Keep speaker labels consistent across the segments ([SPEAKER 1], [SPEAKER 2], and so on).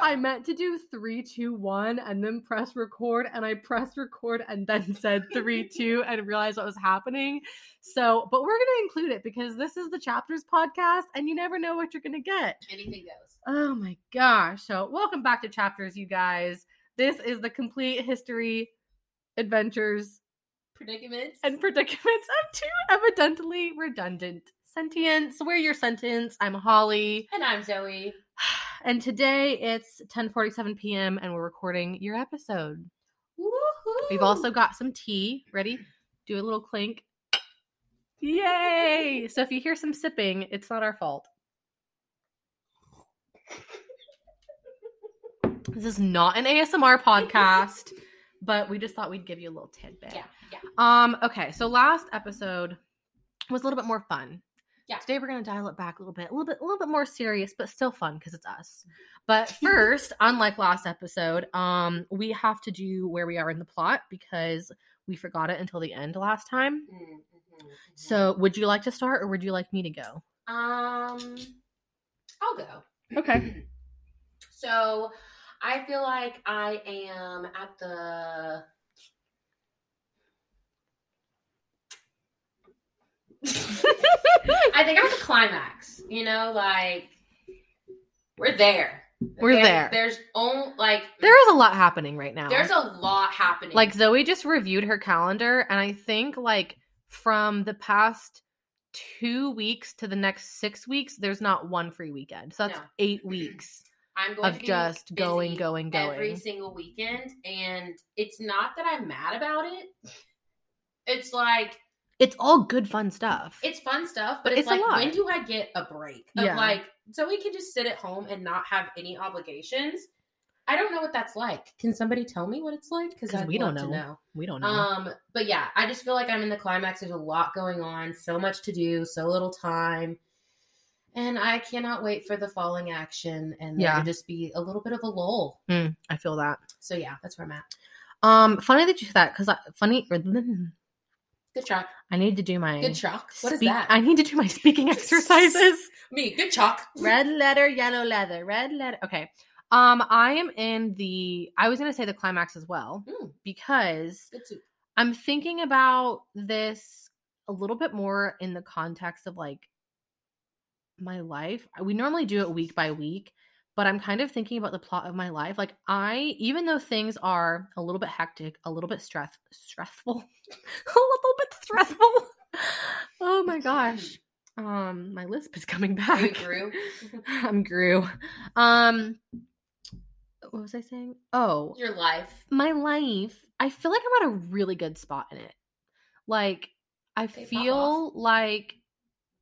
[SPEAKER 1] I meant to do three, two, one, and then press record, and I pressed record and then said three, two, and realized what was happening. So, but we're gonna include it because this is the chapters podcast, and you never know what you're gonna get.
[SPEAKER 2] anything goes.
[SPEAKER 1] Oh my gosh. So, welcome back to Chapters, you guys. This is the complete history, adventures,
[SPEAKER 2] Predicaments.
[SPEAKER 1] and predicaments of two evidently redundant sentients. We're your sentence. I'm Holly.
[SPEAKER 2] and I'm Zoe.
[SPEAKER 1] And today it's 10:47 p.m. and we're recording your episode.
[SPEAKER 2] Woohoo!
[SPEAKER 1] We've also got some tea. Ready? Do a little clink. Yay! So if you hear some sipping, it's not our fault. This is not an ASMR podcast, but we just thought we'd give you a little tidbit.
[SPEAKER 2] Yeah, yeah.
[SPEAKER 1] Um, okay, so last episode was a little bit more fun.
[SPEAKER 2] Yeah.
[SPEAKER 1] Today we're gonna dial it back a little bit, a little bit, a little bit more serious, but still fun because it's us. But first, unlike last episode, um, we have to do where we are in the plot because we forgot it until the end last time.
[SPEAKER 2] Mm, mhm, mhm.
[SPEAKER 1] So, would you like to start, or would you like me to go?
[SPEAKER 2] um, I'll go.
[SPEAKER 1] Okay.
[SPEAKER 2] So, I feel like I am at the. I think I'm at the climax. You know, like we're there.
[SPEAKER 1] We're there.
[SPEAKER 2] There's only like
[SPEAKER 1] there is a lot happening right now.
[SPEAKER 2] there's a lot happening.
[SPEAKER 1] like Zoe just reviewed her calendar, and I think like from the past two weeks to the next six weeks, there's not one free weekend. So that's
[SPEAKER 2] No.
[SPEAKER 1] eight weeks
[SPEAKER 2] I'm going
[SPEAKER 1] of
[SPEAKER 2] to
[SPEAKER 1] just going, going, going.
[SPEAKER 2] every single weekend, and it's not that I'm mad about it. It's like
[SPEAKER 1] It's all good, fun stuff.
[SPEAKER 2] it's fun stuff, but
[SPEAKER 1] But
[SPEAKER 2] it's,
[SPEAKER 1] it's a
[SPEAKER 2] like
[SPEAKER 1] lot.
[SPEAKER 2] when do I get a break? Of
[SPEAKER 1] Yeah.
[SPEAKER 2] like so we can just sit at home and not have any obligations. I don't know what that's like. Can somebody tell me what it's like? Because
[SPEAKER 1] we don't know.
[SPEAKER 2] know.
[SPEAKER 1] we don't know.
[SPEAKER 2] Um, but yeah, I just feel like I'm in the climax. There's a lot going on, so much to do, so little time. And I cannot wait for the falling action and
[SPEAKER 1] Yeah.
[SPEAKER 2] there just be a little bit of a lull.
[SPEAKER 1] Mm, I feel that.
[SPEAKER 2] So yeah, that's where I'm at.
[SPEAKER 1] Um, funny that you said that because funny.
[SPEAKER 2] Good chalk.
[SPEAKER 1] I need to do my
[SPEAKER 2] Good chalk. What is that?
[SPEAKER 1] I need to do my speaking exercises.
[SPEAKER 2] Me. Good chalk.
[SPEAKER 1] red letter, yellow leather, red letter. Okay. Um, I am in the. I was gonna say the climax as well
[SPEAKER 2] Mm,
[SPEAKER 1] because. I'm thinking about this a little bit more in the context of like my life. We normally do it week by week, but I'm kind of thinking about the plot of my life. Like I, even though things are a little bit hectic, a little bit stress stressful, a little bit stressful. oh my gosh. Um, my lisp is coming back.
[SPEAKER 2] Grew.
[SPEAKER 1] I'm grew. Um, what was I saying? Oh,
[SPEAKER 2] Your life.
[SPEAKER 1] my life, I feel like I'm at a really good spot in it. Like, I
[SPEAKER 2] pop
[SPEAKER 1] feel like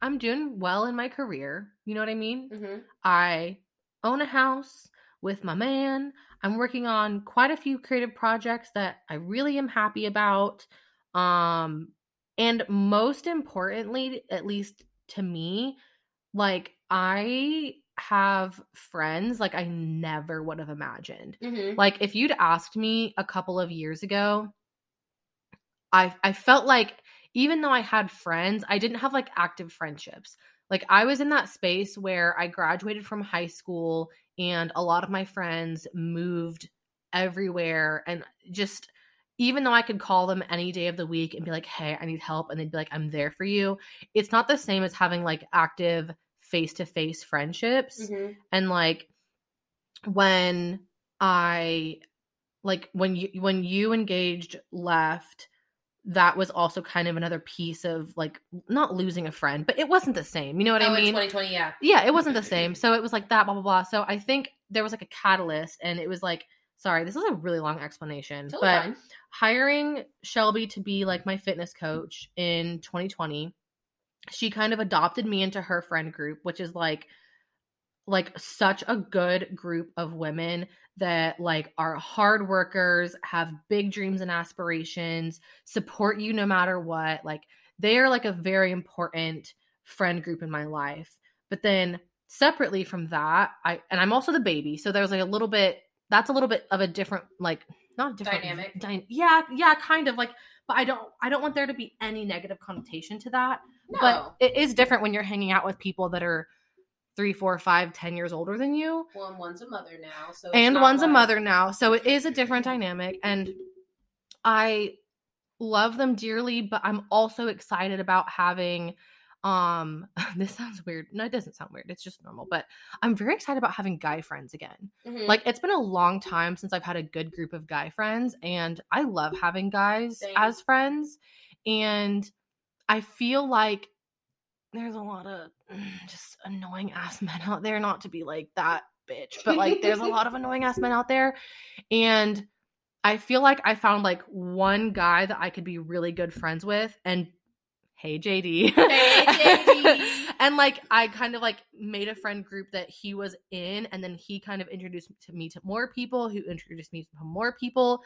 [SPEAKER 1] I'm doing well in my career. You know what I mean?
[SPEAKER 2] Mm-hmm.
[SPEAKER 1] I own a house with my man. I'm working on quite a few creative projects that I really am happy about. Um, and most importantly, at least to me, like, I have friends like I never would have imagined.
[SPEAKER 2] Mm-hmm.
[SPEAKER 1] Like if you'd asked me a couple of years ago, I I felt like even though I had friends, I didn't have like active friendships. Like I was in that space where I graduated from high school and a lot of my friends moved everywhere and just even though I could call them any day of the week and be like, "Hey, I need help," and they'd be like, "I'm there for you." It's not the same as having like active face-to-face friendships
[SPEAKER 2] Mm-hmm.
[SPEAKER 1] and like when i like when you when you engaged left that was also kind of another piece of like not losing a friend but it wasn't the same you know what
[SPEAKER 2] oh,
[SPEAKER 1] i mean
[SPEAKER 2] 2020, yeah.
[SPEAKER 1] yeah it wasn't the same so it was like that blah blah blah so i think there was like a catalyst and it was like sorry this is a really long explanation
[SPEAKER 2] Totally
[SPEAKER 1] but
[SPEAKER 2] fine.
[SPEAKER 1] hiring Shelby to be like my fitness coach in 2020, she kind of adopted me into her friend group, which is like like such a good group of women that like are hard workers, have big dreams and aspirations, support you no matter what. Like they are like a very important friend group in my life. But then separately from that, I and I'm also the baby, so there's like a little bit that's a little bit of a different like not different
[SPEAKER 2] Dynamic.
[SPEAKER 1] dy- yeah, yeah, kind of like but I don't I don't want there to be any negative connotation to that.
[SPEAKER 2] No.
[SPEAKER 1] But it is different when you're hanging out with people that are three, four, five, ten years older than you.
[SPEAKER 2] well, and one's a mother now, so
[SPEAKER 1] and one's a mother now. So it is a different dynamic. And I love them dearly, but I'm also excited about having um this sounds weird. No, it doesn't sound weird. It's just normal. But I'm very excited about having guy friends again.
[SPEAKER 2] Mhm.
[SPEAKER 1] Like it's been a long time since I've had a good group of guy friends and I love having guys
[SPEAKER 2] Same.
[SPEAKER 1] as friends and I feel like there's a lot of just annoying ass men out there not to be like that bitch but like there's a lot of annoying ass men out there and I feel like I found like one guy that I could be really good friends with and hey JD.
[SPEAKER 2] Hey, JD.
[SPEAKER 1] and like I kind of like made a friend group that he was in and then he kind of introduced me to more people who introduced me to more people.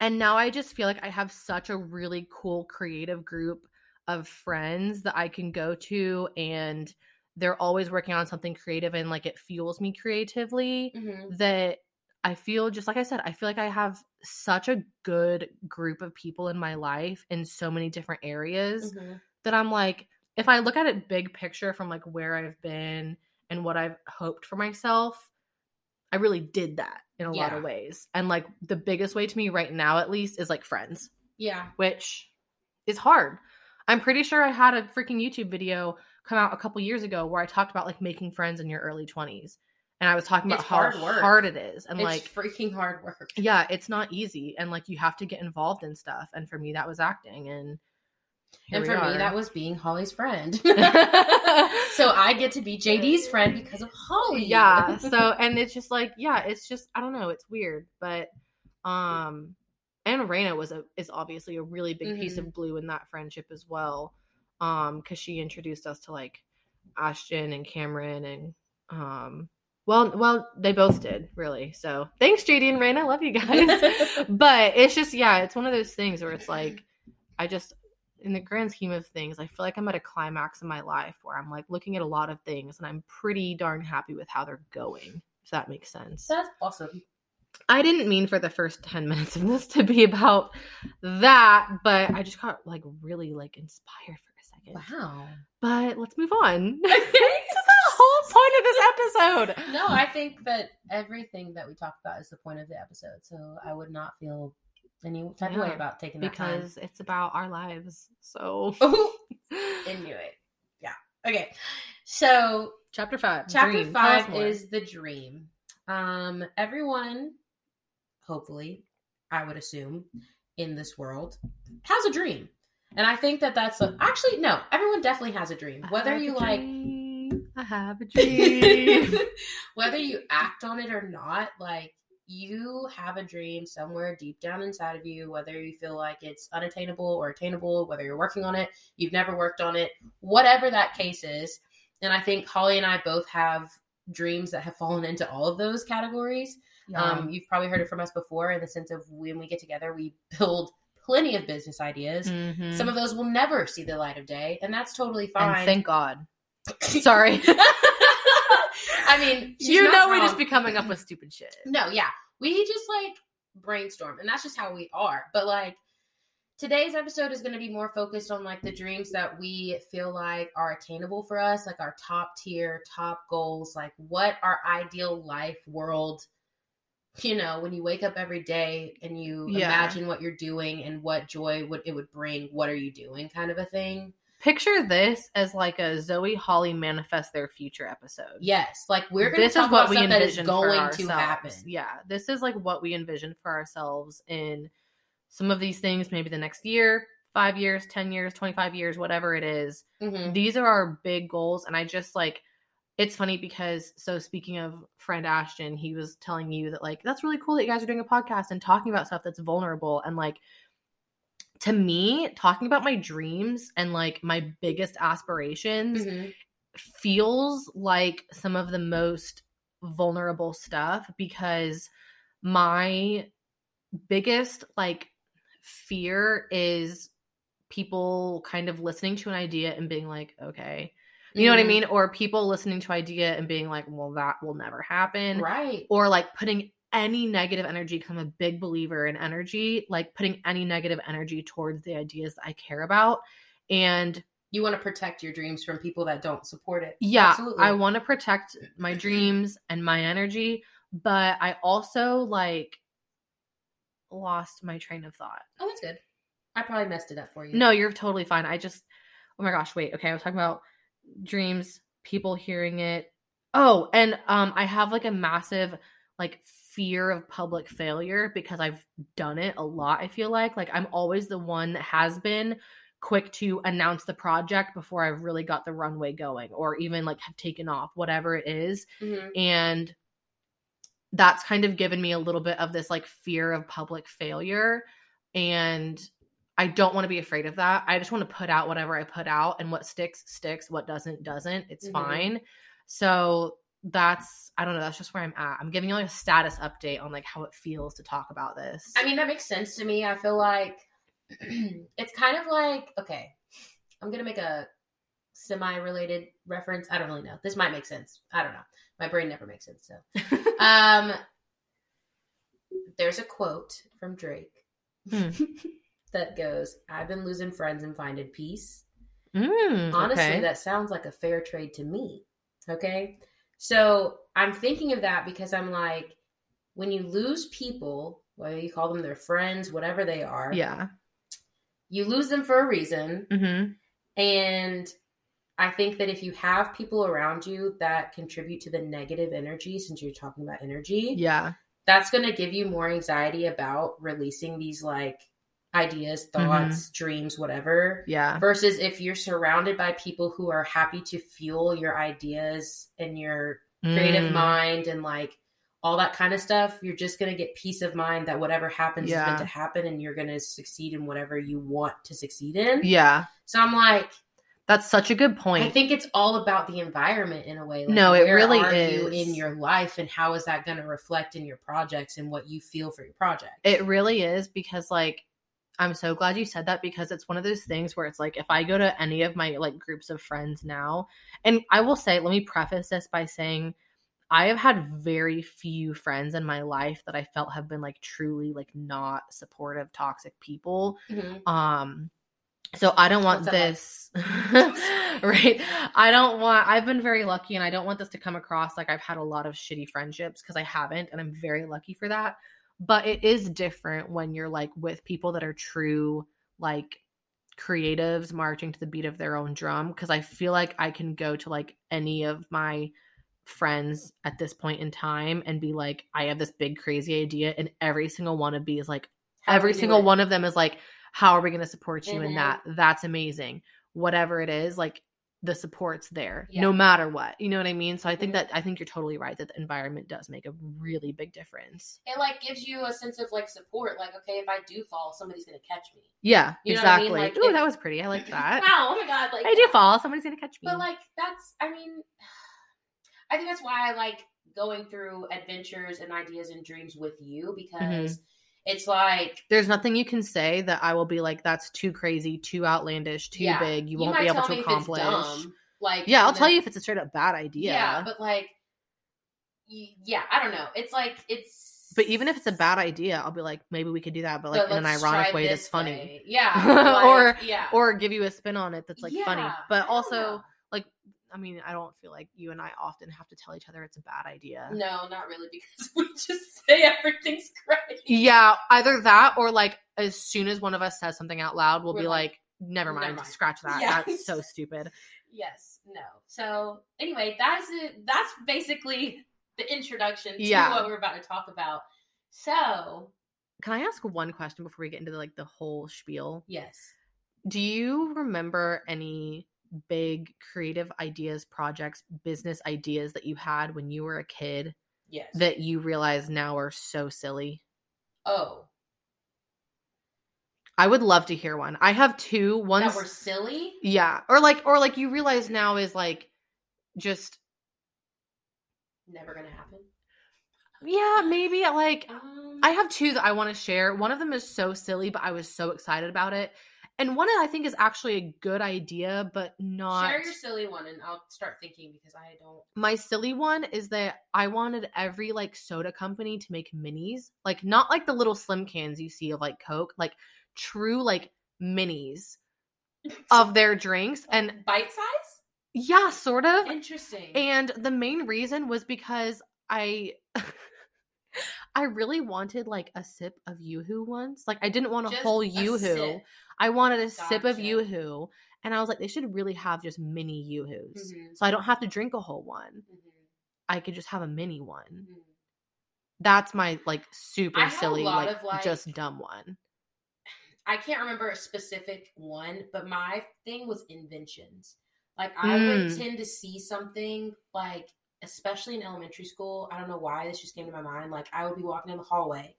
[SPEAKER 1] And now I just feel like I have such a really cool creative group of friends that I can go to and they're always working on something creative and like it fuels me creatively
[SPEAKER 2] Mhm.
[SPEAKER 1] that I feel just like I said, I feel like I have such a good group of people in my life in so many different areas
[SPEAKER 2] Mhm.
[SPEAKER 1] that I'm like, if I look at it big picture from like where I've been and what I've hoped for myself, I really did that in a lot of ways. And like the biggest way to me right now, at least, is like friends,
[SPEAKER 2] Yeah.
[SPEAKER 1] which is hard. I'm pretty sure I had a freaking YouTube video come out a couple years ago where I talked about like making friends in your early 20s. And I was talking about
[SPEAKER 2] It's
[SPEAKER 1] how
[SPEAKER 2] hard
[SPEAKER 1] hard, it is. And
[SPEAKER 2] it's
[SPEAKER 1] like,
[SPEAKER 2] freaking hard work.
[SPEAKER 1] yeah, it's not easy. And like, you have to get involved in stuff. And for me, that was acting. And
[SPEAKER 2] And for me, that was being Holly's friend. so I get to be JD's friend because of Holly.
[SPEAKER 1] yeah so and it's just like yeah it's just i don't know it's weird but um and Raina was a is obviously a really big piece
[SPEAKER 2] Mm-hmm.
[SPEAKER 1] of glue in that friendship as well um because she introduced us to like ashton and cameron and um well well they both did really so thanks jd and Raina. love you guys but it's just yeah it's one of those things where it's like i just in the grand scheme of things i feel like i'm at a climax in my life where i'm like looking at a lot of things and i'm pretty darn happy with how they're going if that makes sense
[SPEAKER 2] That's awesome.
[SPEAKER 1] I didn't mean for the first 10 minutes of this to be about that but i just got like really like inspired for a second
[SPEAKER 2] Wow.
[SPEAKER 1] but let's move on this is the whole point of this episode
[SPEAKER 2] No, I think that everything that we talk about is the point of the episode. So I would not feel any type of way about taking that time.
[SPEAKER 1] because it's about our lives so
[SPEAKER 2] into it. Yeah. Okay. So
[SPEAKER 1] chapter five
[SPEAKER 2] chapter
[SPEAKER 1] Dream.
[SPEAKER 2] Five is the dream. Um, everyone, hopefully, I would assume, in this world has a dream. And I think that that's a, actually no. Everyone definitely has a dream, whether you like
[SPEAKER 1] dream. I have a dream.
[SPEAKER 2] whether you act on it or not, like you have a dream somewhere deep down inside of you, whether you feel like it's unattainable or attainable, whether you're working on it, you've never worked on it, whatever that case is. And I think Holly and I both have dreams that have fallen into all of those categories. Um, you've probably heard it from us before in the sense of when we get together, we build plenty of business ideas.
[SPEAKER 1] Mhm.
[SPEAKER 2] Some of those will never see the light of day, and that's totally
[SPEAKER 1] and
[SPEAKER 2] fine.
[SPEAKER 1] thank God. Sorry.
[SPEAKER 2] I mean,
[SPEAKER 1] you know we
[SPEAKER 2] wrong.
[SPEAKER 1] just be coming up with stupid shit.
[SPEAKER 2] No, yeah. We just like brainstorm and that's just how we are. But like today's episode is going to be more focused on like the dreams that we feel like are attainable for us, like our top tier, top goals, like what our ideal life world you know, when you wake up every day and you
[SPEAKER 1] Yeah.
[SPEAKER 2] imagine what you're doing and what joy would it would bring, what are you doing kind of a thing.
[SPEAKER 1] Picture this as like a Zoe Holly manifest their future episode.
[SPEAKER 2] Yes, like we're going to
[SPEAKER 1] this
[SPEAKER 2] talk
[SPEAKER 1] is what
[SPEAKER 2] about
[SPEAKER 1] we
[SPEAKER 2] stuff that is
[SPEAKER 1] envision
[SPEAKER 2] going to happen.
[SPEAKER 1] Yeah, this is like what we envision for ourselves in some of these things. Maybe the next year, five years, ten years, twenty five years, whatever it is.
[SPEAKER 2] Mhm.
[SPEAKER 1] These are our big goals, and I just like. It's funny because so speaking of friend Ashton, he was telling you that like that's really cool that you guys are doing a podcast and talking about stuff that's vulnerable and like to me talking about my dreams and like my biggest aspirations
[SPEAKER 2] Mhm.
[SPEAKER 1] feels like some of the most vulnerable stuff because my biggest like fear is people kind of listening to an idea and being like okay you know what i
[SPEAKER 2] Mhm.
[SPEAKER 1] mean or people listening to idea and being like well that will never happen
[SPEAKER 2] Right.
[SPEAKER 1] or like putting any negative energy because i'm a big believer in energy like putting any negative energy towards the ideas that i care about and
[SPEAKER 2] You want to protect your dreams from people that don't support it.
[SPEAKER 1] Yeah,
[SPEAKER 2] Absolutely.
[SPEAKER 1] I want to protect my dreams and my energy, but I also like lost my train of thought.
[SPEAKER 2] Oh, that's good. I probably messed it up for you.
[SPEAKER 1] No, you're totally fine. I just, oh my gosh, wait. Okay, I was talking about dreams, people hearing it. Oh, and um, I have like a massive like fear of public failure because I've done it a lot. I feel like like I'm always the one that has been quick to announce the project before I've really got the runway going, or even like have taken off, whatever it is,
[SPEAKER 2] Mhm.
[SPEAKER 1] and that's kind of given me a little bit of this like fear of public failure and I don't want to be afraid of that. I just want to put out whatever I put out and what sticks sticks, what doesn't doesn't. It's
[SPEAKER 2] Mhm.
[SPEAKER 1] fine. So that's I don't know, that's just where I'm at. I'm giving you like a status update on like how it feels to talk about this.
[SPEAKER 2] I mean, that makes sense to me. I feel like it's kind of like, okay, I'm going to make a semi related reference. I don't really know. This might make sense. I don't know. My brain never makes sense. So, um, there's a quote from Drake
[SPEAKER 1] Hmm.
[SPEAKER 2] that goes, I've been losing friends and finding peace.
[SPEAKER 1] Mm,
[SPEAKER 2] Honestly,
[SPEAKER 1] okay.
[SPEAKER 2] that sounds like a fair trade to me. Okay. So I'm thinking of that because I'm like, when you lose people, whether you call them their friends, whatever they are,
[SPEAKER 1] yeah.
[SPEAKER 2] you lose them for a reason.
[SPEAKER 1] hmm
[SPEAKER 2] And I think that if you have people around you that contribute to the negative energy, since you're talking about energy,
[SPEAKER 1] Yeah.
[SPEAKER 2] that's going to give you more anxiety about releasing these like ideas, thoughts, dreams, whatever.
[SPEAKER 1] Yeah.
[SPEAKER 2] Versus if you're surrounded by people who are happy to fuel your ideas and your creative
[SPEAKER 1] Mm,
[SPEAKER 2] mind and like all that kind of stuff, you're just going to get peace of mind that whatever happens is
[SPEAKER 1] Yeah.
[SPEAKER 2] meant to happen and you're going to succeed in whatever you want to succeed in.
[SPEAKER 1] Yeah.
[SPEAKER 2] So I'm like,
[SPEAKER 1] That's such a good point.
[SPEAKER 2] I think it's all about the environment in a way. Like,
[SPEAKER 1] No, it really
[SPEAKER 2] are you
[SPEAKER 1] is.
[SPEAKER 2] in your life, and how is that going to reflect in your projects and what you feel for your project?
[SPEAKER 1] It really is because like I'm so glad you said that because it's one of those things where it's like if I go to any of my like groups of friends now and I will say let me preface this by saying I have had very few friends in my life that I felt have been like truly like not supportive toxic people
[SPEAKER 2] Mhm.
[SPEAKER 1] um so I don't want
[SPEAKER 2] What's that like?
[SPEAKER 1] this right. I don't want I've been very lucky and I don't want this to come across like I've had a lot of shitty friendships because I haven't and I'm very lucky for that. But it is different when you're like with people that are true like creatives marching to the beat of their own drum because I feel like I can go to like any of my friends at this point in time and be like I have this big crazy idea and every single one of be is like
[SPEAKER 2] How
[SPEAKER 1] every single
[SPEAKER 2] it?
[SPEAKER 1] one of them is like how are we going to support you in
[SPEAKER 2] Mhm.
[SPEAKER 1] that that's amazing whatever it is like the support's there
[SPEAKER 2] Yeah.
[SPEAKER 1] no matter what you know what i mean so i think
[SPEAKER 2] Mhm.
[SPEAKER 1] that i think you're totally right that the environment does make a really big difference
[SPEAKER 2] It like gives you a sense of like support. Like, okay, if I do fall, somebody's going to catch me.
[SPEAKER 1] yeah
[SPEAKER 2] You know what I
[SPEAKER 1] exactly
[SPEAKER 2] mean? Like,
[SPEAKER 1] Ooh, that was pretty i like that
[SPEAKER 2] Wow! Oh my god! Like
[SPEAKER 1] i do fall somebody's going to catch me
[SPEAKER 2] But like that's I mean I think that's why I like going through adventures and ideas and dreams with you because it's like
[SPEAKER 1] there's nothing you can say that i will be like that's too crazy too outlandish too
[SPEAKER 2] yeah,
[SPEAKER 1] big you, won't be able to
[SPEAKER 2] me if it's
[SPEAKER 1] accomplish
[SPEAKER 2] like
[SPEAKER 1] yeah i'll tell you if it's a straight up bad idea
[SPEAKER 2] Yeah, but like yeah, I don't know. It's like it's
[SPEAKER 1] But even if it's a bad idea, I'll be like, maybe we could do that, but like
[SPEAKER 2] but
[SPEAKER 1] in an ironic way that's funny.
[SPEAKER 2] way. Yeah.
[SPEAKER 1] Or-
[SPEAKER 2] yeah.
[SPEAKER 1] Or give you a spin on it that's like funny.
[SPEAKER 2] Yeah, I
[SPEAKER 1] But also, like, I mean, I don't feel like you and I often have to tell each other it's a bad idea.
[SPEAKER 2] No, not really because we just say everything's great.
[SPEAKER 1] Yeah, either that or like as soon as one of us says something out loud, we'll
[SPEAKER 2] We're
[SPEAKER 1] be
[SPEAKER 2] like,
[SPEAKER 1] like, never mind,
[SPEAKER 2] "Never mind."
[SPEAKER 1] scratch that.
[SPEAKER 2] Yeah.
[SPEAKER 1] That's so stupid.
[SPEAKER 2] Yes, no. So anyway, that's it. That's basically the introduction to
[SPEAKER 1] Yeah.
[SPEAKER 2] what we're about to talk about. So
[SPEAKER 1] Can I ask one question before we get into like the whole spiel?
[SPEAKER 2] yes,
[SPEAKER 1] Do you remember any big creative ideas, projects, business ideas that you had when you were a kid
[SPEAKER 2] yes.
[SPEAKER 1] that you realize now are so silly?
[SPEAKER 2] oh,
[SPEAKER 1] I would love to hear one. I have two. One's
[SPEAKER 2] that were silly.
[SPEAKER 1] yeah, or like or like you realize now is like just
[SPEAKER 2] Never gonna happen.
[SPEAKER 1] yeah, maybe like
[SPEAKER 2] Um,
[SPEAKER 1] I have two that I want to share. One of them is so silly, but I was so excited about it. And one I think is actually a good idea, but not
[SPEAKER 2] share your silly one, and I'll start thinking because I don't.
[SPEAKER 1] my silly one is that I wanted every like soda company to make minis, like not like the little slim cans you see of like Coke, like true like minis of their drinks and
[SPEAKER 2] Bite size?
[SPEAKER 1] yeah, sort of.
[SPEAKER 2] Interesting.
[SPEAKER 1] And the main reason was because I I really wanted like a sip of Yoo-Hoo once. Like I didn't want a
[SPEAKER 2] Just
[SPEAKER 1] whole
[SPEAKER 2] a
[SPEAKER 1] Yoo-Hoo.
[SPEAKER 2] sip.
[SPEAKER 1] I wanted a sip of
[SPEAKER 2] Gotcha.
[SPEAKER 1] Yoo-Hoo. And I was like, they should really have just mini Yoo-Hoos.
[SPEAKER 2] Mhm.
[SPEAKER 1] So I don't have to drink a whole one.
[SPEAKER 2] Mhm.
[SPEAKER 1] I could just have a mini one.
[SPEAKER 2] Mhm.
[SPEAKER 1] That's my like super
[SPEAKER 2] I had a
[SPEAKER 1] silly, like,
[SPEAKER 2] of, like-
[SPEAKER 1] just dumb one.
[SPEAKER 2] I can't remember a specific one, but my thing was inventions. Like I
[SPEAKER 1] Mm.
[SPEAKER 2] would tend to see something like especially in elementary school, I don't know why this just came to my mind. Like I would be walking in the hallway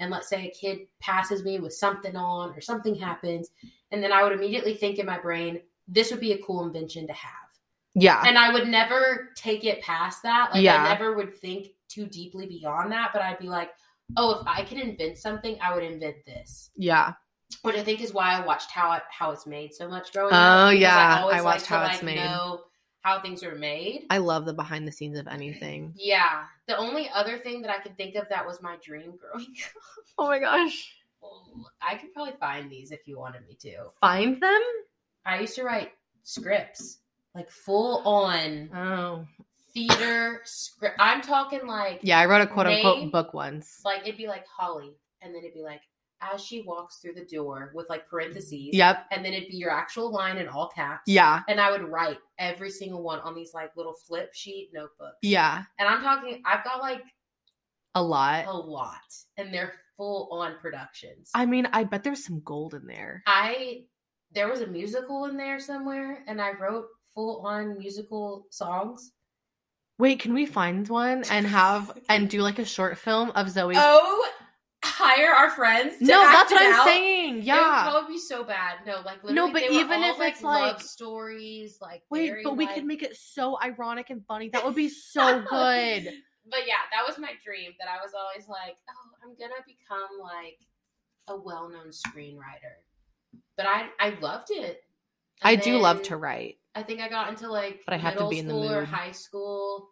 [SPEAKER 2] and let's say a kid passes me with something on or something happens and then I would immediately think in my brain this would be a cool invention to have.
[SPEAKER 1] Yeah.
[SPEAKER 2] And I would never take it past that. Like
[SPEAKER 1] Yeah.
[SPEAKER 2] I never would think too deeply beyond that, but I'd be like, "Oh, if I could invent something, I would invent this."
[SPEAKER 1] yeah.
[SPEAKER 2] which I think is why I watched how it, how it's made so much growing
[SPEAKER 1] Oh,
[SPEAKER 2] up. because
[SPEAKER 1] yeah.
[SPEAKER 2] always
[SPEAKER 1] I watched How
[SPEAKER 2] to,
[SPEAKER 1] It's
[SPEAKER 2] like,
[SPEAKER 1] Made.
[SPEAKER 2] Know how things are made.
[SPEAKER 1] I love the behind the scenes of anything.
[SPEAKER 2] yeah, the only other thing that I could think of that was my dream growing up.
[SPEAKER 1] Oh my gosh.
[SPEAKER 2] I could probably find these if you wanted me to.
[SPEAKER 1] Find them?
[SPEAKER 2] I used to write scripts, like full on
[SPEAKER 1] Oh.
[SPEAKER 2] theater script. I'm talking like
[SPEAKER 1] Yeah, I wrote a quote unquote book once.
[SPEAKER 2] like it'd be like Holly, and then it'd be like as she walks through the door with like parentheses.
[SPEAKER 1] Yep.
[SPEAKER 2] And then it'd be your actual line in all caps.
[SPEAKER 1] Yeah.
[SPEAKER 2] and I would write every single one on these like little flip sheet notebooks.
[SPEAKER 1] Yeah.
[SPEAKER 2] And I'm talking, I've got like
[SPEAKER 1] A lot.
[SPEAKER 2] a lot, and they're full on productions.
[SPEAKER 1] I mean, I bet there's some gold in there.
[SPEAKER 2] I there was a musical in there somewhere, and I wrote full on musical songs.
[SPEAKER 1] Wait, can we find one and have and do like a short film of Zoe?
[SPEAKER 2] Oh, hire our friends. to
[SPEAKER 1] no, that's what I'm
[SPEAKER 2] out.
[SPEAKER 1] saying.
[SPEAKER 2] Yeah, it would be so bad. No, like literally,
[SPEAKER 1] No, but even if it's, like-
[SPEAKER 2] love stories, like
[SPEAKER 1] Wait, but we
[SPEAKER 2] like-
[SPEAKER 1] could make it so ironic and funny. That would be so good.
[SPEAKER 2] But yeah, that was my dream. That I was always like, oh, I'm gonna become like a well-known screenwriter. But I, I loved it.
[SPEAKER 1] I do love to write.
[SPEAKER 2] I think I got into like
[SPEAKER 1] But I have to
[SPEAKER 2] middle
[SPEAKER 1] be in the
[SPEAKER 2] school or high school,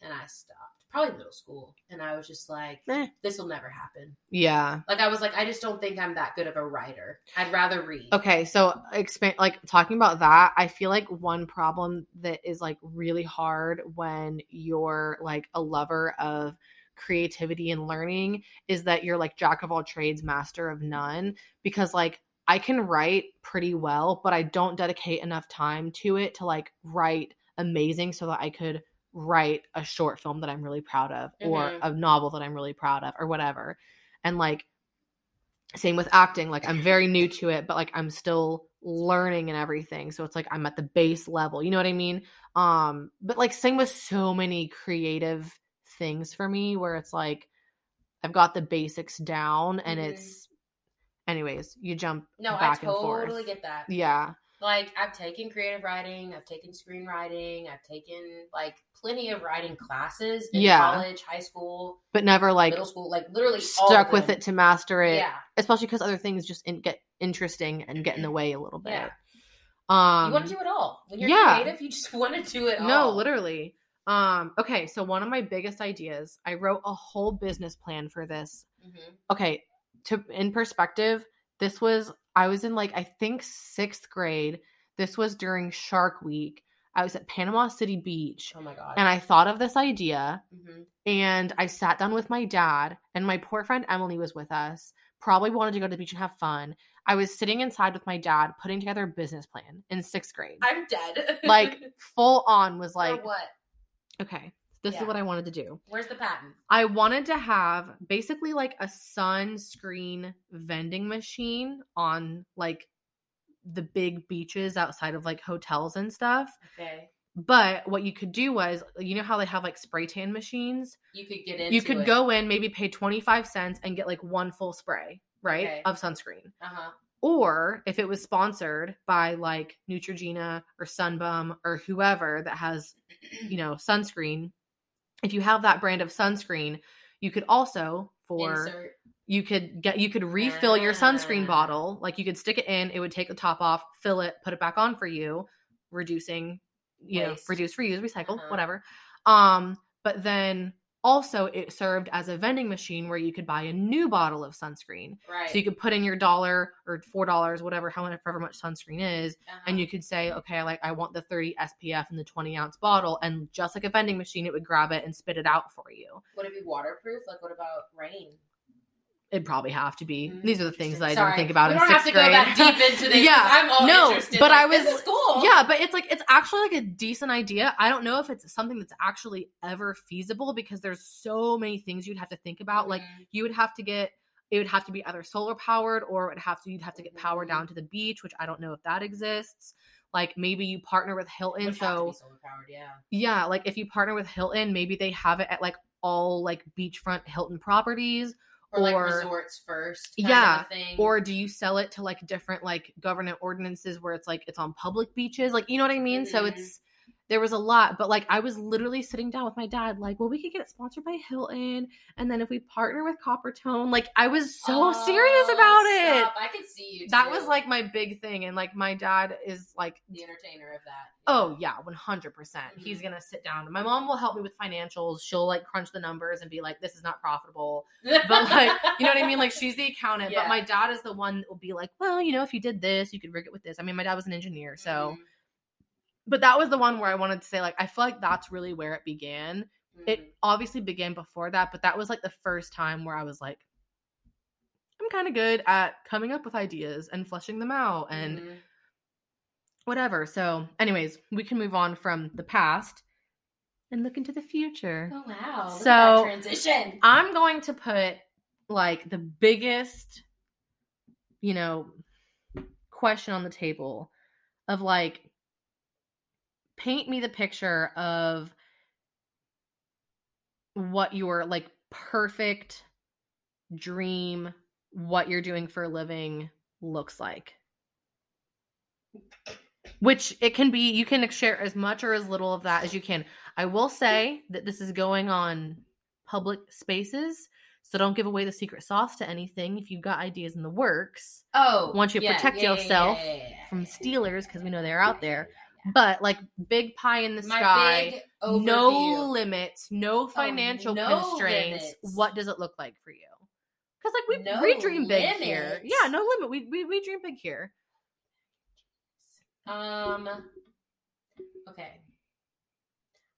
[SPEAKER 2] and I stopped. Probably middle school, and I was just like,
[SPEAKER 1] Eh.
[SPEAKER 2] this will never happen.
[SPEAKER 1] Yeah.
[SPEAKER 2] Like I was like, I just don't think I'm that good of a writer. I'd rather read.
[SPEAKER 1] Okay, so expand like talking about that, I feel like one problem that is like really hard when you're like a lover of creativity and learning is that you're like jack of all trades, master of none because like I can write pretty well, but I don't dedicate enough time to it to like write amazing so that I could write a short film that I'm really proud of or
[SPEAKER 2] Mhm.
[SPEAKER 1] a novel that I'm really proud of or whatever. And like same with acting like i'm very new to it but like i'm still learning and everything so it's like i'm at the base level you know what i mean um but like same with so many creative things for me where it's like i've got the basics down and
[SPEAKER 2] Mhm.
[SPEAKER 1] it's anyways you jump
[SPEAKER 2] No, I
[SPEAKER 1] back and forth
[SPEAKER 2] totally get that.
[SPEAKER 1] yeah
[SPEAKER 2] Like I've taken creative writing, I've taken screenwriting, I've taken like plenty of writing classes in
[SPEAKER 1] Yeah.
[SPEAKER 2] college, high school,
[SPEAKER 1] but never like
[SPEAKER 2] middle school, like literally
[SPEAKER 1] stuck with it to master it
[SPEAKER 2] Yeah.
[SPEAKER 1] especially because other things just in- get interesting and get in the way a little bit
[SPEAKER 2] Yeah.
[SPEAKER 1] um
[SPEAKER 2] you want to do it all. When you're
[SPEAKER 1] yeah.
[SPEAKER 2] creative, you just want to do it all.
[SPEAKER 1] No, literally. Um, okay, so one of my biggest ideas, I wrote a whole business plan for this.
[SPEAKER 2] Mhm.
[SPEAKER 1] Okay, to in perspective, this was I was in like I think 6th grade. This was during Shark Week. I was at Panama City Beach
[SPEAKER 2] Oh my god.
[SPEAKER 1] and I thought of this idea
[SPEAKER 2] Mhm.
[SPEAKER 1] and I sat down with my dad and my poor friend Emily was with us. Probably wanted to go to the beach and have fun. I was sitting inside with my dad putting together a business plan in 6th grade.
[SPEAKER 2] I'm dead.
[SPEAKER 1] like full on was
[SPEAKER 2] For
[SPEAKER 1] like
[SPEAKER 2] what?
[SPEAKER 1] Okay, this
[SPEAKER 2] Yeah.
[SPEAKER 1] is what I wanted to do.
[SPEAKER 2] Where's the patent?
[SPEAKER 1] I wanted to have basically like a sunscreen vending machine on like the big beaches outside of like hotels and stuff.
[SPEAKER 2] Okay.
[SPEAKER 1] But what you could do was, you know how they have like spray tan machines?
[SPEAKER 2] You could get in.
[SPEAKER 1] you could
[SPEAKER 2] it.
[SPEAKER 1] go in, maybe pay 25 cents and get like one full spray, right?
[SPEAKER 2] Okay.
[SPEAKER 1] Of sunscreen.
[SPEAKER 2] Uh-huh.
[SPEAKER 1] Or if it was sponsored by like Neutrogena or Sun Bum or whoever that has you know, sunscreen. If you have that brand of sunscreen, you could also for
[SPEAKER 2] Insert.
[SPEAKER 1] you could get you could refill your sunscreen
[SPEAKER 2] Ah.
[SPEAKER 1] bottle. Like you could stick it in, it would take the top off, fill it, put it back on for you, reducing, you know,
[SPEAKER 2] Waste.
[SPEAKER 1] reduce, reuse, recycle,
[SPEAKER 2] Uh-huh.
[SPEAKER 1] whatever. Um, but then also it served as a vending machine where you could buy a new bottle of sunscreen.
[SPEAKER 2] Right.
[SPEAKER 1] So you could put in your dollar or four dollars, whatever, however much sunscreen is,
[SPEAKER 2] Uh-huh.
[SPEAKER 1] and you could say, okay, like I want the 30 SPF in the 20 ounce bottle, and just like a vending machine, it would grab it and spit it out for you.
[SPEAKER 2] would it be waterproof? Like, what about rain?
[SPEAKER 1] It'd probably have to be.
[SPEAKER 2] Mm,
[SPEAKER 1] These are the things that I didn't think about
[SPEAKER 2] we
[SPEAKER 1] in
[SPEAKER 2] don't have to
[SPEAKER 1] grade.
[SPEAKER 2] go that deep into this.
[SPEAKER 1] Yeah,
[SPEAKER 2] I'm all
[SPEAKER 1] no,
[SPEAKER 2] interested.
[SPEAKER 1] but
[SPEAKER 2] like,
[SPEAKER 1] I was-
[SPEAKER 2] cool.
[SPEAKER 1] yeah, but it's like it's actually like a decent idea. I don't know if it's something that's actually ever feasible because there's so many things you'd have to think about. Like
[SPEAKER 2] Mhm.
[SPEAKER 1] you would have to get it would have to be either solar powered or it would have to you'd have to get power
[SPEAKER 2] Mhm.
[SPEAKER 1] down to the beach, which I don't know if that exists. Like maybe you partner with Hilton, so
[SPEAKER 2] solar powered. Yeah.
[SPEAKER 1] yeah, like if you partner with Hilton, maybe they have it at like all like beachfront Hilton properties.
[SPEAKER 2] Or, like resorts first. kind
[SPEAKER 1] Yeah,
[SPEAKER 2] Of thing.
[SPEAKER 1] Or do you sell it to like different like government ordinances where it's like it's on public beaches? Like you know what I mean? So
[SPEAKER 2] Mhm.
[SPEAKER 1] it's there was a lot, but like I was literally sitting down with my dad, like, well, we could get it sponsored by Hilton, and then if we partner with Coppertone, like I was so serious
[SPEAKER 2] Oh,
[SPEAKER 1] about it.
[SPEAKER 2] I could see you.
[SPEAKER 1] That was like my big thing, and like my dad is like
[SPEAKER 2] the entertainer of that.
[SPEAKER 1] Oh yeah, one hundred percent. He's
[SPEAKER 2] Mhm.
[SPEAKER 1] gonna sit down. My mom will help me with financials. She'll like crunch the numbers and be like, "This is not profitable." But like, you know what I mean? Like she's the accountant,
[SPEAKER 2] Yeah.
[SPEAKER 1] but my dad is the one that will be like, "Well, you know, if you did this, you could rig it with this." I mean, my dad was an engineer, so.
[SPEAKER 2] Mhm.
[SPEAKER 1] But that was the one where I wanted to say, like, I feel like that's really where it began.
[SPEAKER 2] Mhm.
[SPEAKER 1] It obviously began before that, but that was like the first time where I was like, I'm kind of good at coming up with ideas and fleshing them out and
[SPEAKER 2] Mhm.
[SPEAKER 1] whatever. So, anyways, we can move on from the past and look into the future.
[SPEAKER 2] Oh wow! Look
[SPEAKER 1] So-
[SPEAKER 2] transition.
[SPEAKER 1] I'm going to put like the biggest, you know, question on the table of like, paint me the picture of what your like perfect dream, what you're doing for a living looks like. Which it can be, you can share as much or as little of that as you can. I will say that this is going on public spaces. So don't give away the secret sauce to anything if you've got ideas in the works
[SPEAKER 2] Oh,
[SPEAKER 1] want you to
[SPEAKER 2] yeah,
[SPEAKER 1] protect
[SPEAKER 2] yeah,
[SPEAKER 1] yourself
[SPEAKER 2] yeah,
[SPEAKER 1] from stealers because we know they're out there.
[SPEAKER 2] Yeah,
[SPEAKER 1] But like big pie in the.
[SPEAKER 2] My
[SPEAKER 1] sky,
[SPEAKER 2] big
[SPEAKER 1] no limits, no financial
[SPEAKER 2] no
[SPEAKER 1] constraints.
[SPEAKER 2] limits.
[SPEAKER 1] What does it look like for you? Because like we
[SPEAKER 2] No
[SPEAKER 1] we dream big here. Yeah, no limit. We, we we dream big here.
[SPEAKER 2] Um. Okay.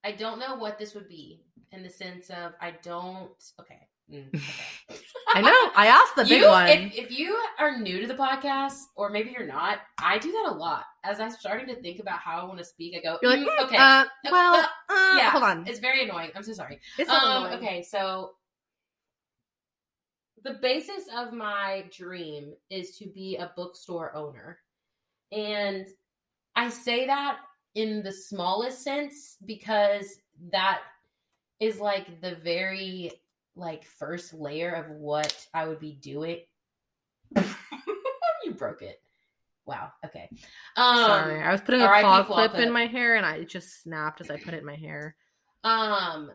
[SPEAKER 2] I don't know what this would be in the sense of I don't. Okay. Mm.
[SPEAKER 1] I know. I asked the big
[SPEAKER 2] you,
[SPEAKER 1] one.
[SPEAKER 2] If, if you are new to the podcast, or maybe you're not, I do that a lot. As I'm starting to think about how I want to speak, I go,
[SPEAKER 1] You're like,
[SPEAKER 2] "Mm,
[SPEAKER 1] "Mm,
[SPEAKER 2] okay,
[SPEAKER 1] uh,
[SPEAKER 2] Uh,
[SPEAKER 1] well,
[SPEAKER 2] uh,
[SPEAKER 1] uh,
[SPEAKER 2] yeah,
[SPEAKER 1] hold on.
[SPEAKER 2] it's very annoying. I'm so sorry.
[SPEAKER 1] It's
[SPEAKER 2] Um, okay, so the basis of my dream is to be a bookstore owner. And I say that in the smallest sense because that is like the very like first layer of what I would be doing. you broke it. Wow. Okay. Um
[SPEAKER 1] Sorry, I was putting a claw clip
[SPEAKER 2] clip.
[SPEAKER 1] in my hair and I it just snapped as I put it in my hair.
[SPEAKER 2] Um.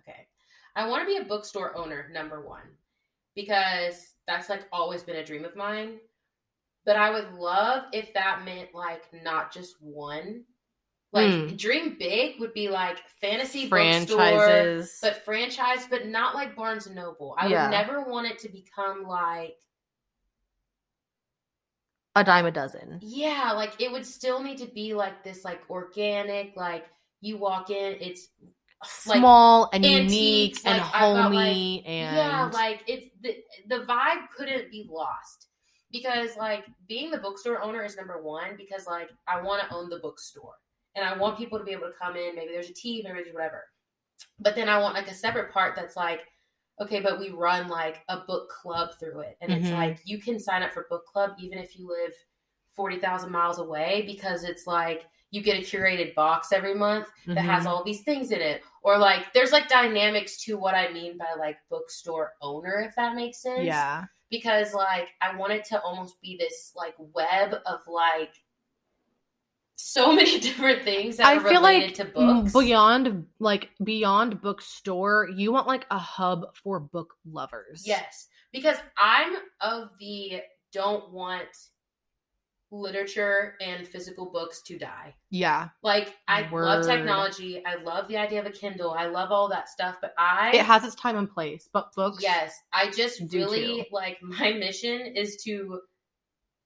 [SPEAKER 2] Okay, I want to be a bookstore owner. Number one, because that's like always been a dream of mine. But I would love if that meant like not just one. Like
[SPEAKER 1] Mm.
[SPEAKER 2] dream big would be like fantasy bookstore,
[SPEAKER 1] Franchises.
[SPEAKER 2] but franchise, but not like Barnes and Noble. I
[SPEAKER 1] Yeah.
[SPEAKER 2] would never want it to become like
[SPEAKER 1] a dime a dozen.
[SPEAKER 2] Yeah, like it would still need to be like this, like organic. Like you walk in, it's like
[SPEAKER 1] Small and unique and
[SPEAKER 2] like, I've like-
[SPEAKER 1] homey and
[SPEAKER 2] yeah, like it's the the vibe couldn't be lost because like being the bookstore owner is number one because like I want to own the bookstore and I want people to be able to come in. Maybe there's a tea, maybe there's whatever, but then I want like a separate part that's like. Okay, but we run like a book club through it. And it's
[SPEAKER 1] Mhm.
[SPEAKER 2] like you can sign up for book club even if you live 40,000 miles away because it's like you get a curated box every month that has
[SPEAKER 1] Mhm.
[SPEAKER 2] all these things in it or like there's like dynamics to what i mean by like bookstore owner if that makes sense
[SPEAKER 1] yeah.
[SPEAKER 2] because like i want it to almost be this like web of like so many different things that
[SPEAKER 1] I
[SPEAKER 2] are
[SPEAKER 1] feel
[SPEAKER 2] related
[SPEAKER 1] like
[SPEAKER 2] to books
[SPEAKER 1] beyond like beyond bookstore, you want like a hub for book lovers.
[SPEAKER 2] yes because i'm of the don't want literature and physical books to die.
[SPEAKER 1] Yeah.
[SPEAKER 2] Like I love technology. I love the idea of a Kindle. I love all that stuff, but I
[SPEAKER 1] It has its time and place, but books.
[SPEAKER 2] Yes, I just really
[SPEAKER 1] too.
[SPEAKER 2] like my mission is to